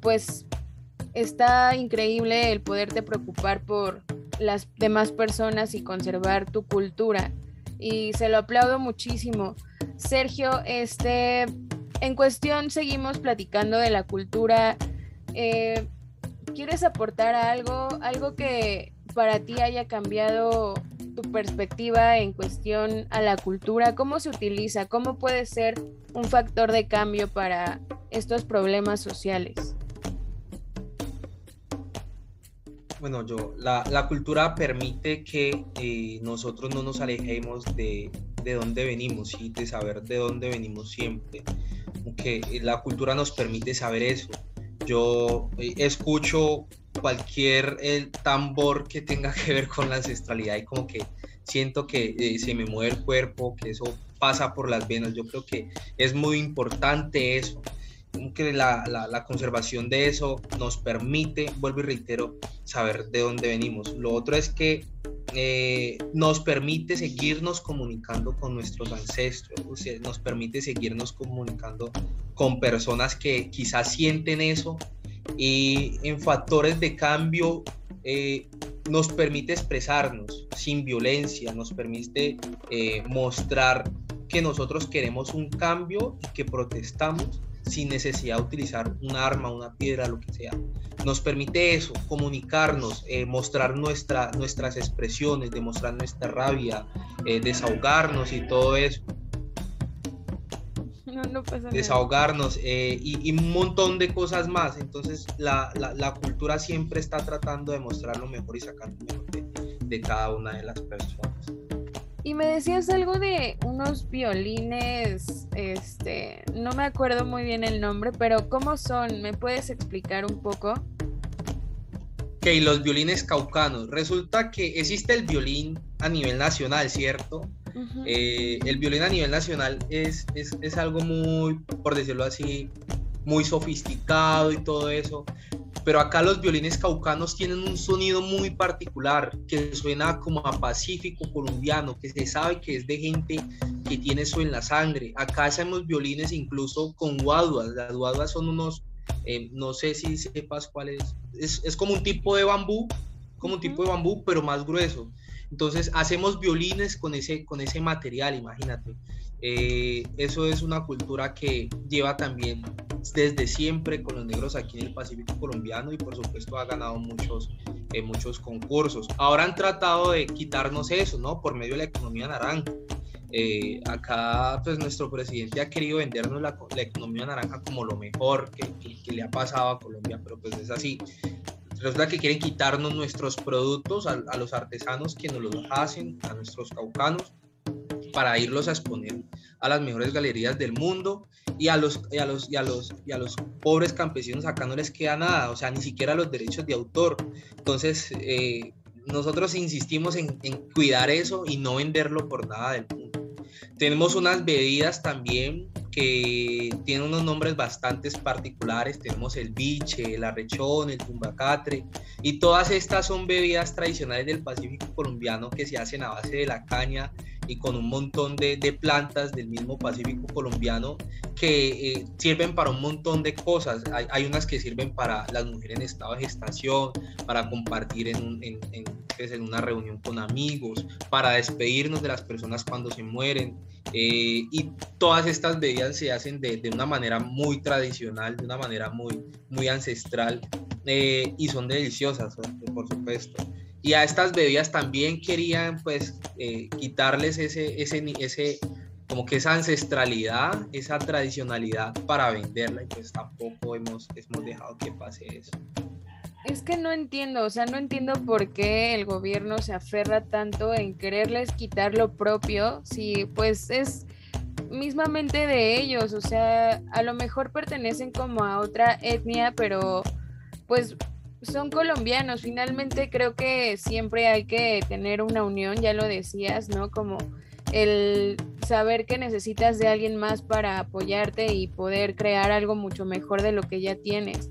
pues está increíble el poderte preocupar por las demás personas y conservar tu cultura. Y se lo aplaudo muchísimo. Sergio, este, en cuestión seguimos platicando de la cultura. Eh, ¿Quieres aportar algo, algo que para ti haya cambiado tu perspectiva en cuestión a la cultura? ¿Cómo se utiliza? ¿Cómo puede ser un factor de cambio para estos problemas sociales? Bueno, yo, la, cultura permite que eh, nosotros no nos alejemos de, de dónde venimos y de saber de dónde venimos siempre. Que la cultura nos permite saber eso. Yo eh, escucho cualquier el tambor que tenga que ver con la ancestralidad y como que siento que eh, se me mueve el cuerpo, que eso pasa por las venas. Yo creo que es muy importante eso que la, la, conservación de eso nos permite, vuelvo y reitero, saber de dónde venimos. Lo otro es que eh, nos permite seguirnos comunicando con nuestros ancestros, o sea, nos permite seguirnos comunicando con personas que quizás sienten eso y en factores de cambio eh, nos permite expresarnos sin violencia, nos permite eh, mostrar que nosotros queremos un cambio y que protestamos sin necesidad de utilizar un arma, una piedra, lo que sea. Nos permite eso, comunicarnos, eh, mostrar nuestra, nuestras expresiones, demostrar nuestra rabia, eh, desahogarnos y todo eso. No, no pasa desahogarnos eh, y, un montón de cosas más. Entonces la, la, cultura siempre está tratando de mostrar lo mejor y sacar lo mejor de cada una de las personas. Y me decías algo de unos violines, este, no me acuerdo muy bien el nombre, pero ¿cómo son? ¿Me puedes explicar un poco? Ok, los violines caucanos. Resulta que existe el violín a nivel nacional, ¿cierto? Eh, el violín a nivel nacional es, es, es algo muy, por decirlo así, muy sofisticado y todo eso, pero acá los violines caucanos tienen un sonido muy particular que suena como a pacífico colombiano, que se sabe que es de gente que tiene eso en la sangre. Acá hacemos violines incluso con guaduas. Las guaduas son unos, eh, no sé si sepas cuál es. es, es como un tipo de bambú, como un tipo de bambú, pero más grueso. Entonces hacemos violines con ese, con ese material, imagínate. Eh, eso es una cultura que lleva también desde siempre con los negros aquí en el Pacífico colombiano y por supuesto ha ganado muchos, eh, muchos concursos. Ahora han tratado de quitarnos eso, ¿no? Por medio de la economía naranja. Eh, acá pues nuestro presidente ha querido vendernos la, la economía naranja como lo mejor que, que, le ha pasado a Colombia, pero pues es así. Resulta que quieren quitarnos nuestros productos a, a los artesanos que nos los hacen, a nuestros caucanos, para irlos a exponer a las mejores galerías del mundo y a los, a los, a los, y a los pobres campesinos acá no les queda nada, o sea, ni siquiera los derechos de autor. Entonces, eh, nosotros insistimos en, en, cuidar eso y no venderlo por nada del mundo. Tenemos unas bebidas también que tienen unos nombres bastante particulares. Tenemos el biche, el arrechón, el tumbacatre y todas estas son bebidas tradicionales del Pacífico colombiano que se hacen a base de la caña y con un montón de, de plantas del mismo Pacífico colombiano que eh, sirven para un montón de cosas. Hay, hay, unas que sirven para las mujeres en estado de gestación, para compartir en, en, en, pues, en una reunión con amigos, para despedirnos de las personas cuando se mueren. Eh, y todas estas bebidas se hacen de, de, una manera muy tradicional, de una manera muy, muy ancestral eh, y son deliciosas, por supuesto y a estas bebidas también querían pues eh, quitarles ese, ese, ese, como que esa ancestralidad, esa tradicionalidad para venderla y pues tampoco hemos, hemos dejado que pase eso. Es que no entiendo, o sea, no entiendo por qué el gobierno se aferra tanto en quererles quitar lo propio, si pues es mismamente de ellos, o sea, a lo mejor pertenecen como a otra etnia, pero pues son colombianos. Finalmente creo que siempre hay que tener una unión, ya lo decías, ¿no? Como el saber que necesitas de alguien más para apoyarte y poder crear algo mucho mejor de lo que ya tienes.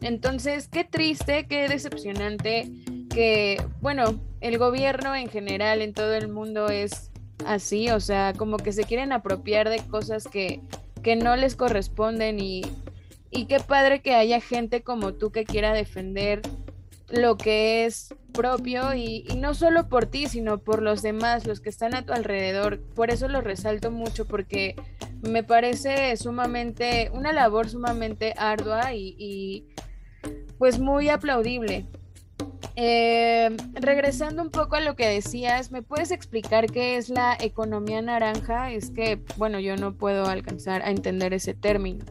Entonces, qué triste, qué decepcionante que, bueno, el gobierno en general en todo el mundo es así, o sea, como que se quieren apropiar de cosas que, que no les corresponden y, y qué padre que haya gente como tú que quiera defender lo que es propio y, no solo por ti, sino por los demás, los que están a tu alrededor. Por eso lo resalto mucho porque me parece sumamente, una labor sumamente ardua y, pues muy aplaudible. Eh, regresando un poco a lo que decías, ¿me puedes explicar qué es la economía naranja? Es que, bueno, yo no puedo alcanzar a entender ese término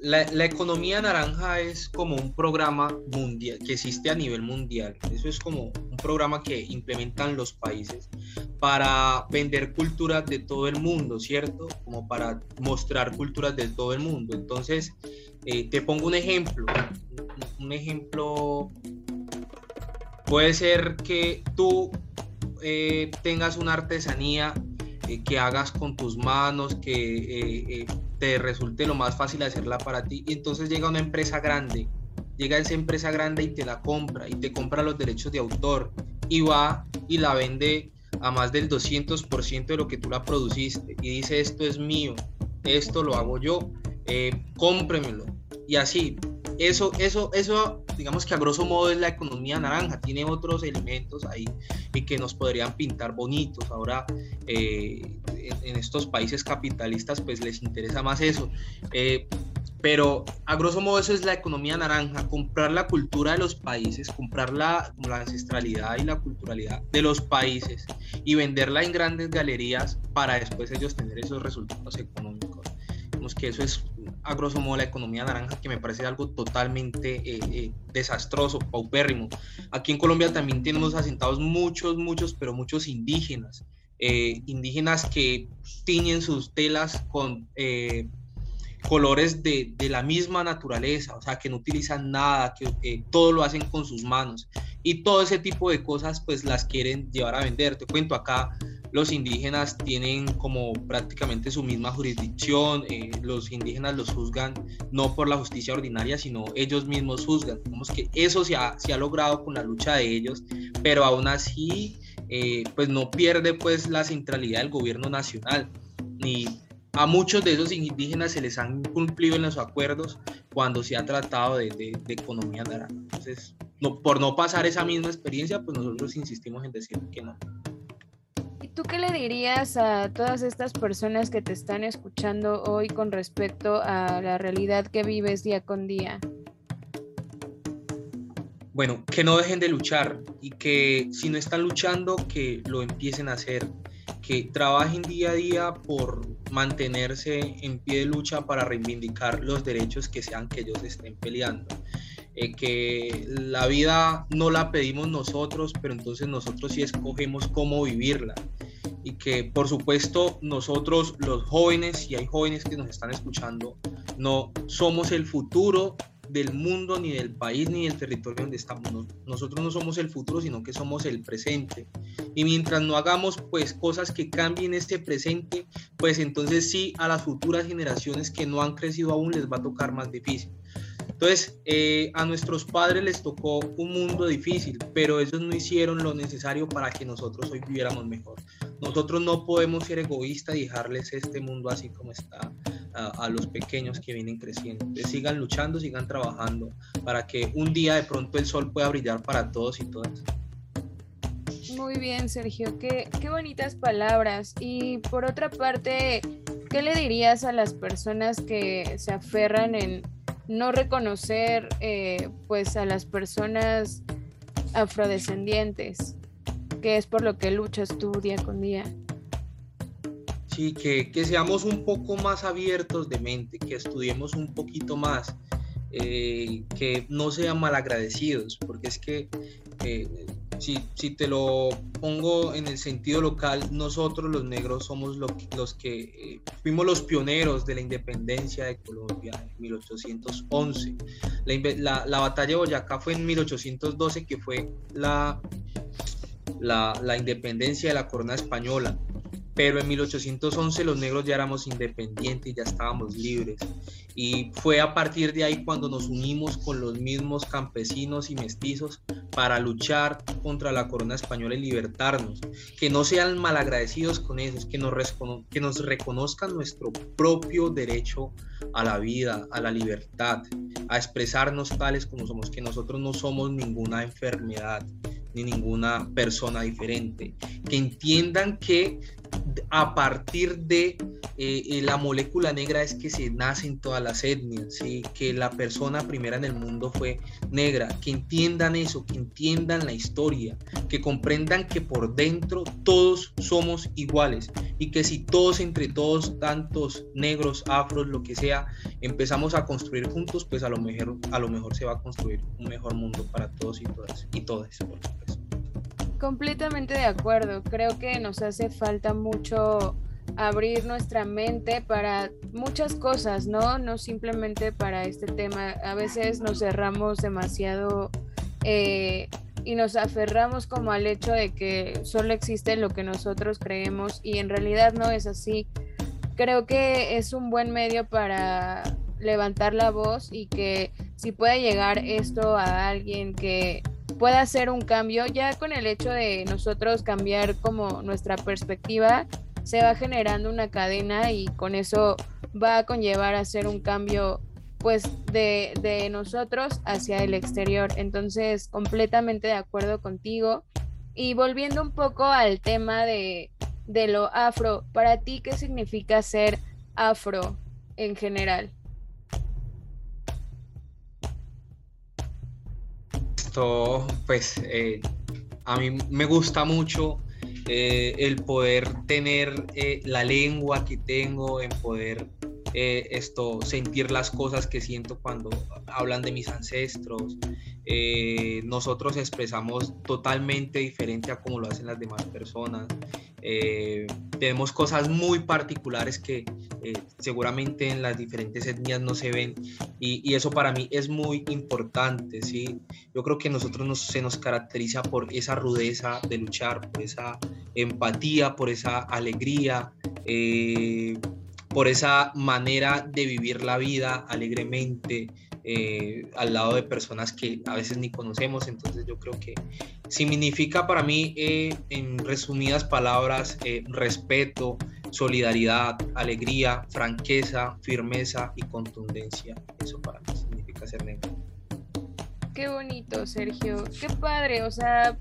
la, economía naranja es como un programa mundial que existe a nivel mundial. Eso es como un programa que implementan los países para vender culturas de todo el mundo, ¿cierto? Como para mostrar culturas de todo el mundo. Entonces, eh, te pongo un ejemplo. Un ejemplo puede ser que tú eh, tengas una artesanía eh, que hagas con tus manos, que te resulte lo más fácil hacerla para ti. Y entonces llega una empresa grande, llega esa empresa grande y te la compra y te compra los derechos de autor y va y la vende a más del 200% de lo que tú la produciste y dice esto es mío, esto lo hago yo, eh, cómpremelo. Y así, eso, eso, eso, digamos que a grosso modo es la economía naranja, tiene otros elementos ahí y que nos podrían pintar bonitos. Ahora, eh, en, estos países capitalistas, pues les interesa más eso. Eh, pero a grosso modo eso es la economía naranja, comprar la cultura de los países, comprar la, la ancestralidad y la culturalidad de los países y venderla en grandes galerías para después ellos tener esos resultados económicos. Vemos que eso es a grosso modo la economía naranja, que me parece algo totalmente eh, eh, desastroso, paupérrimo. Aquí en Colombia también tenemos asentados muchos, muchos, pero muchos indígenas. Eh, indígenas que tiñen sus telas con colores de, de, la misma naturaleza, o sea, que no utilizan nada, que todo lo hacen con sus manos. Y todo ese tipo de cosas, pues las quieren llevar a vender. Te cuento acá, los indígenas tienen como prácticamente su misma jurisdicción, eh, los indígenas los juzgan no por la justicia ordinaria, sino ellos mismos juzgan. Digamos que eso se ha, se ha logrado con la lucha de ellos, pero aún así eh, pues no pierde pues la centralidad del gobierno nacional. Ni a muchos de esos indígenas se les han cumplido en los acuerdos cuando se ha tratado de, de, economía naranja. Entonces, por no pasar esa misma experiencia, pues nosotros insistimos en decir que no. ¿Tú qué le dirías a todas estas personas que te están escuchando hoy con respecto a la realidad que vives día con día? Bueno, que no dejen de luchar y que si no están luchando, que lo empiecen a hacer, que trabajen día a día por mantenerse en pie de lucha para reivindicar los derechos que sean que ellos estén peleando. Eh, que la vida no la pedimos nosotros, pero entonces nosotros sí escogemos cómo vivirla y que por supuesto nosotros los jóvenes, y hay jóvenes que nos están escuchando, no somos el futuro del mundo, ni del país, ni del territorio donde estamos. Nosotros no somos el futuro, sino que somos el presente. Y mientras no hagamos pues cosas que cambien este presente, pues entonces sí a las futuras generaciones que no han crecido aún les va a tocar más difícil. Entonces, eh, a nuestros padres les tocó un mundo difícil, pero ellos no hicieron lo necesario para que nosotros hoy viviéramos mejor. Nosotros no podemos ser egoístas y dejarles este mundo así como está a, los pequeños que vienen creciendo. Entonces, sigan luchando, sigan trabajando para que un día de pronto el sol pueda brillar para todos y todas. Muy bien, Sergio, qué, qué bonitas palabras. Y por otra parte, ¿qué le dirías a las personas que se aferran en no reconocer eh, pues a las personas afrodescendientes, que es por lo que luchas tú día con día. Sí, que, seamos un poco más abiertos de mente, que estudiemos un poquito más, eh, que no sean malagradecidos, porque es que eh, si, si, te lo pongo en el sentido local, nosotros los negros somos los que eh, fuimos los pioneros de la independencia de Colombia en 1811. La, la, la, batalla de Boyacá fue en 1812, que fue la, la, la independencia de la corona española pero en 1811 los negros ya éramos independientes, ya estábamos libres. Y fue a partir de ahí cuando nos unimos con los mismos campesinos y mestizos para luchar contra la corona española y libertarnos. Que no sean malagradecidos con eso, que nos, que nos reconozcan nuestro propio derecho a la vida, a la libertad, a expresarnos tales como somos, que nosotros no somos ninguna enfermedad ni ninguna persona diferente. Que entiendan que a partir de eh, eh, la molécula negra es que se nacen todas las etnias, que la persona primera en el mundo fue negra, que entiendan eso, que entiendan la historia, que comprendan que por dentro todos somos iguales y que si todos entre todos, tantos negros, afros, lo que sea, empezamos a construir juntos, pues a lo mejor, a lo mejor se va a construir un mejor mundo para todos y todas y todas, por supuesto. Completamente de acuerdo. Creo que nos hace falta mucho abrir nuestra mente para muchas cosas, ¿no? No simplemente para este tema. A veces nos cerramos demasiado eh, y nos aferramos como al hecho de que solo existe lo que nosotros creemos y en realidad no es así. Creo que es un buen medio para levantar la voz y que si puede llegar esto a alguien que pueda hacer un cambio, ya con el hecho de nosotros cambiar como nuestra perspectiva, se va generando una cadena y con eso va a conllevar a hacer un cambio pues de, de nosotros hacia el exterior. Entonces, completamente de acuerdo contigo. Y volviendo un poco al tema de, de lo afro, para ti, ¿qué significa ser afro en general? Pues eh, a mí me gusta mucho eh, el poder tener eh, la lengua que tengo, en poder esto, sentir las cosas que siento cuando hablan de mis ancestros. nosotros expresamos totalmente diferente a como lo hacen las demás personas. Eh, tenemos cosas muy particulares que eh, seguramente en las diferentes etnias no se ven y, eso para mí es muy importante, ¿sí? Yo creo que nosotros se nos caracteriza por esa rudeza de luchar, por esa empatía, por esa alegría, eh, por esa manera de vivir la vida alegremente, eh, al lado de personas que a veces ni conocemos. Entonces yo creo que significa para mí, eh, en resumidas palabras, eh, respeto, solidaridad, alegría, franqueza, firmeza y contundencia. Eso para mí significa ser negro. Qué bonito, Sergio. Qué padre. O sea,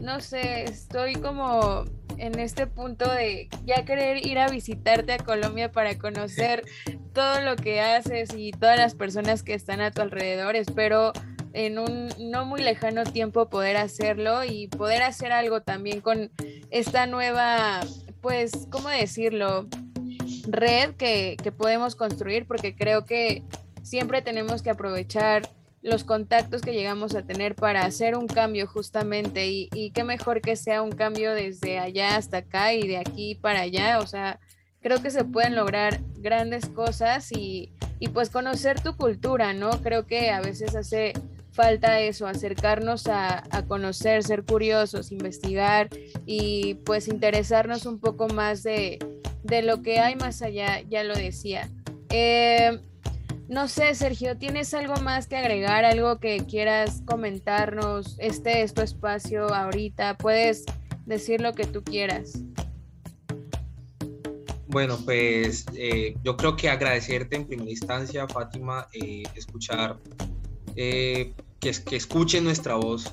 no sé, estoy como en este punto de ya querer ir a visitarte a Colombia para conocer todo lo que haces y todas las personas que están a tu alrededor. Espero en un no muy lejano tiempo poder hacerlo y poder hacer algo también con esta nueva, pues, ¿cómo decirlo? Red que, que podemos construir porque creo que siempre tenemos que aprovechar los contactos que llegamos a tener para hacer un cambio justamente y, y, qué mejor que sea un cambio desde allá hasta acá y de aquí para allá, o sea, creo que se pueden lograr grandes cosas y, y pues conocer tu cultura, ¿no? Creo que a veces hace falta eso, acercarnos a, a, conocer, ser curiosos, investigar y pues interesarnos un poco más de, de lo que hay más allá, ya lo decía. Eh, no sé, Sergio, ¿tienes algo más que agregar, algo que quieras comentarnos? Este es tu espacio ahorita, puedes decir lo que tú quieras. Bueno, pues eh, yo creo que agradecerte en primera instancia, Fátima, eh, escuchar, eh, que, que escuchen nuestra voz,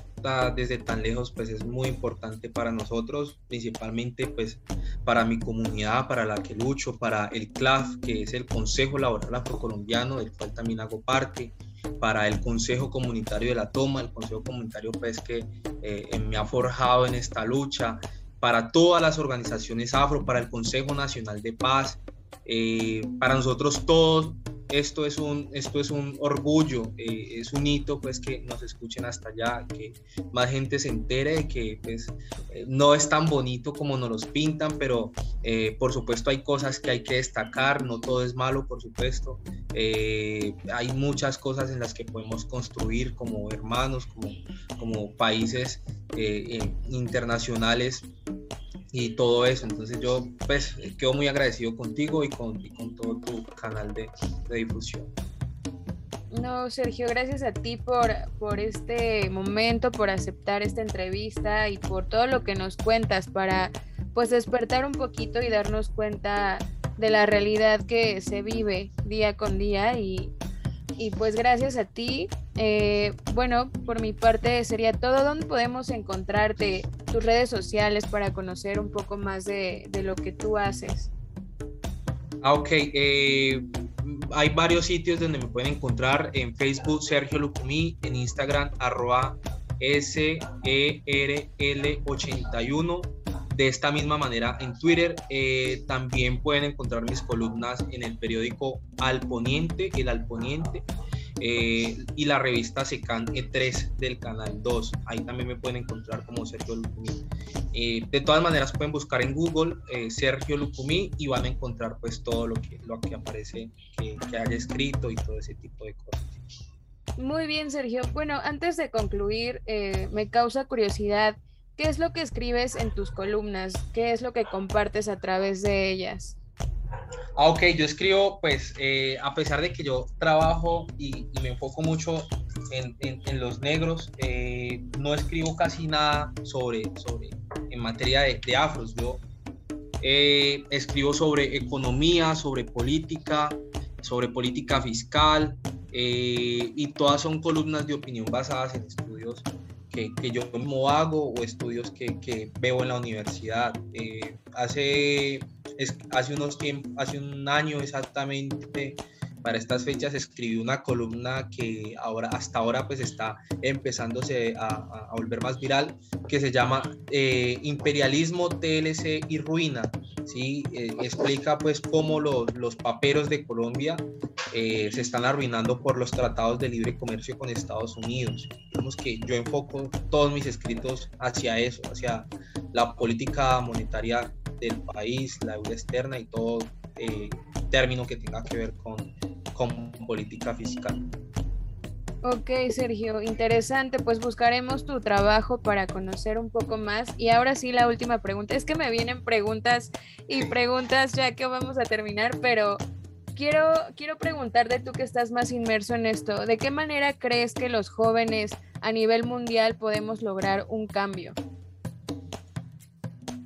desde tan lejos pues es muy importante para nosotros, principalmente pues para mi comunidad, para la que lucho, para el CLAF, que es el Consejo Laboral Afrocolombiano, del cual también hago parte, para el Consejo Comunitario de la Toma, el Consejo Comunitario pues que eh, me ha forjado en esta lucha, para todas las organizaciones afro, para el Consejo Nacional de Paz, eh, para nosotros todos esto es un, esto es un orgullo, eh, es un hito pues que nos escuchen hasta allá, que más gente se entere de que pues eh, no es tan bonito como nos los pintan, pero eh, por supuesto hay cosas que hay que destacar, no todo es malo por supuesto, hay muchas cosas en las que podemos construir como hermanos, como, como países internacionales y todo eso. Entonces yo pues quedo muy agradecido contigo y con, con todo tu canal de, difusión. No, Sergio, gracias a ti por, por este momento, por aceptar esta entrevista y por todo lo que nos cuentas para pues despertar un poquito y darnos cuenta de la realidad que se vive día con día y, y pues gracias a ti. Eh, bueno, por mi parte sería todo. ¿Dónde podemos encontrarte? Tus redes sociales para conocer un poco más de, lo que tú haces. Ah, ok. Eh, hay varios sitios donde me pueden encontrar. En Facebook, Sergio Lucumí. En Instagram, arroba SERL81 de esta misma manera en Twitter. Eh, también pueden encontrar mis columnas en el periódico Al Poniente, el Al Poniente, eh, y la revista Secan E3 del canal 2. Ahí también me pueden encontrar como Sergio Lucumí. Eh, de todas maneras pueden buscar en Google Sergio Lucumí y van a encontrar pues todo lo que, lo que aparece que, que haya escrito y todo ese tipo de cosas. Muy bien, Sergio. Bueno, antes de concluir, me causa curiosidad ¿Qué es lo que escribes en tus columnas? ¿Qué es lo que compartes a través de ellas? Ah, ok, yo escribo, pues, eh, a pesar de que yo trabajo y, me enfoco mucho en, los negros, eh, no escribo casi nada sobre, sobre en materia de, afros. Yo eh, escribo sobre economía, sobre política, sobre política fiscal, y todas son columnas de opinión basadas en estudios que, yo mismo hago o estudios que, que veo en la universidad. Eh, hace, hace, unos tiempos, hace un año exactamente, para estas fechas escribí una columna que ahora, hasta ahora pues está empezándose a, a volver más viral, que se llama eh, Imperialismo, TLC y Ruina. ¿sí? Eh, explica pues cómo los, los paperos de Colombia eh, se están arruinando por los tratados de libre comercio con Estados Unidos. Digamos que yo enfoco todos mis escritos hacia eso, hacia la política monetaria del país, la deuda externa y todo término que tenga que ver con política fiscal. Ok, Sergio, interesante. Pues buscaremos tu trabajo para conocer un poco más. Y ahora sí, la última pregunta. Es que me vienen preguntas y preguntas ya que vamos a terminar, pero quiero, quiero preguntarte tú que estás más inmerso en esto. ¿De qué manera crees que los jóvenes a nivel mundial podemos lograr un cambio?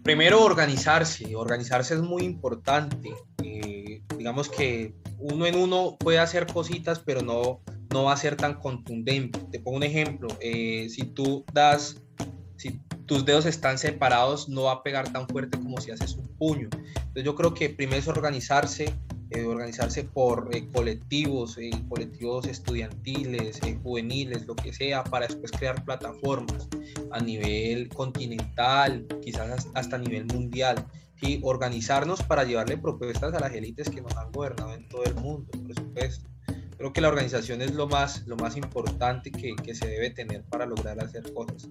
Primero, organizarse. Organizarse es muy importante. Eh, digamos que uno en uno puede hacer cositas, pero no, no va a ser tan contundente. Te pongo un ejemplo, eh, si tú das, si tus dedos están separados, no va a pegar tan fuerte como si haces un puño. Entonces yo creo que primero es organizarse, eh, organizarse por eh, colectivos, colectivos estudiantiles, juveniles, lo que sea, para después crear plataformas a nivel continental, quizás hasta a nivel mundial y organizarnos para llevarle propuestas a las élites que nos han gobernado en todo el mundo, por supuesto. Creo que la organización es lo más, lo más importante que, que se debe tener para lograr hacer cosas.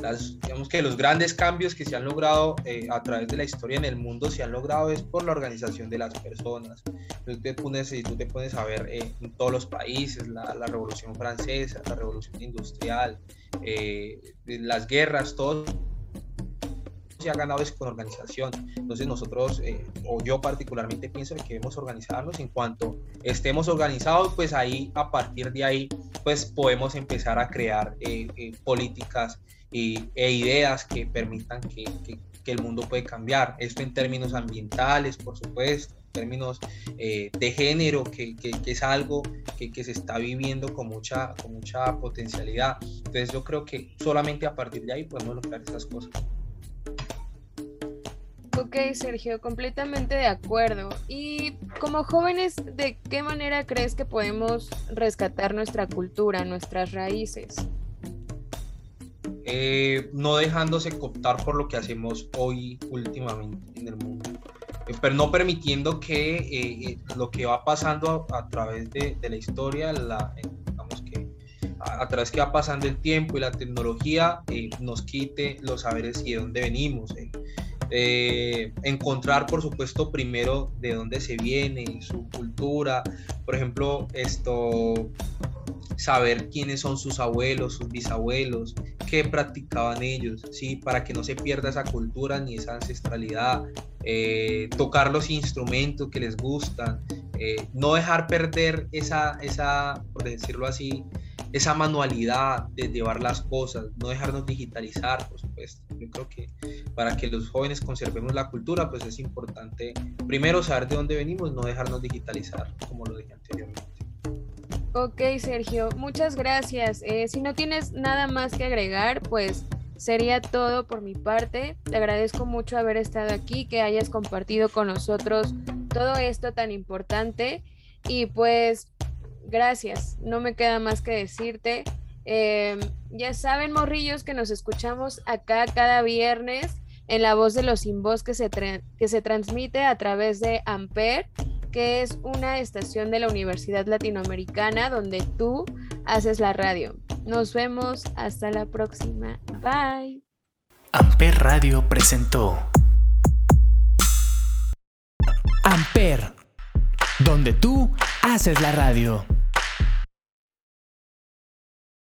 Las, digamos que los grandes cambios que se han logrado eh, a través de la historia en el mundo se han logrado es por la organización de las personas. Tú te pones, tú te pones a ver eh, en todos los países, la, la, Revolución Francesa, la Revolución Industrial, eh, las guerras, todo ha ganado es con organización. Entonces nosotros, eh, o yo particularmente pienso que debemos organizarnos. En cuanto estemos organizados, pues ahí, a partir de ahí, pues podemos empezar a crear eh, eh, políticas e ideas que permitan que, el mundo puede cambiar. Esto en términos ambientales, por supuesto, términos de género, que, es algo que, se está viviendo con mucha, con mucha potencialidad. Entonces yo creo que solamente a partir de ahí podemos lograr esas cosas. Ok, Sergio, completamente de acuerdo. Y como jóvenes, ¿de qué manera crees que podemos rescatar nuestra cultura, nuestras raíces? Eh, no dejándose cooptar por lo que hacemos hoy últimamente en el mundo. pero no permitiendo que lo que va pasando a, través de, la historia, la, digamos que a, través que va pasando el tiempo y la tecnología, nos quite los saberes y de dónde venimos. Eh, encontrar, por supuesto, primero de dónde se viene, su cultura, por ejemplo, esto, saber quiénes son sus abuelos, sus bisabuelos, qué practicaban ellos, ¿sí? para que no se pierda esa cultura ni esa ancestralidad, eh, tocar los instrumentos que les gustan, eh, no dejar perder esa, esa, por decirlo así, esa manualidad de llevar las cosas, no dejarnos digitalizar, por supuesto. Yo creo que para que los jóvenes conservemos la cultura, pues es importante primero saber de dónde venimos, no dejarnos digitalizar, como lo dije anteriormente. Ok, Sergio, muchas gracias. Eh, si no tienes nada más que agregar, pues sería todo por mi parte. Te agradezco mucho haber estado aquí, que hayas compartido con nosotros todo esto tan importante. Y pues gracias, no me queda más que decirte. Em, ya saben, morrillos, que nos escuchamos acá cada viernes en la voz de los sin voz que se, que se transmite a través de Amper, que es una estación de la Universidad Latinoamericana donde tú haces la radio. Nos vemos hasta la próxima. Bye. Amper Radio presentó Amper, donde tú haces la radio.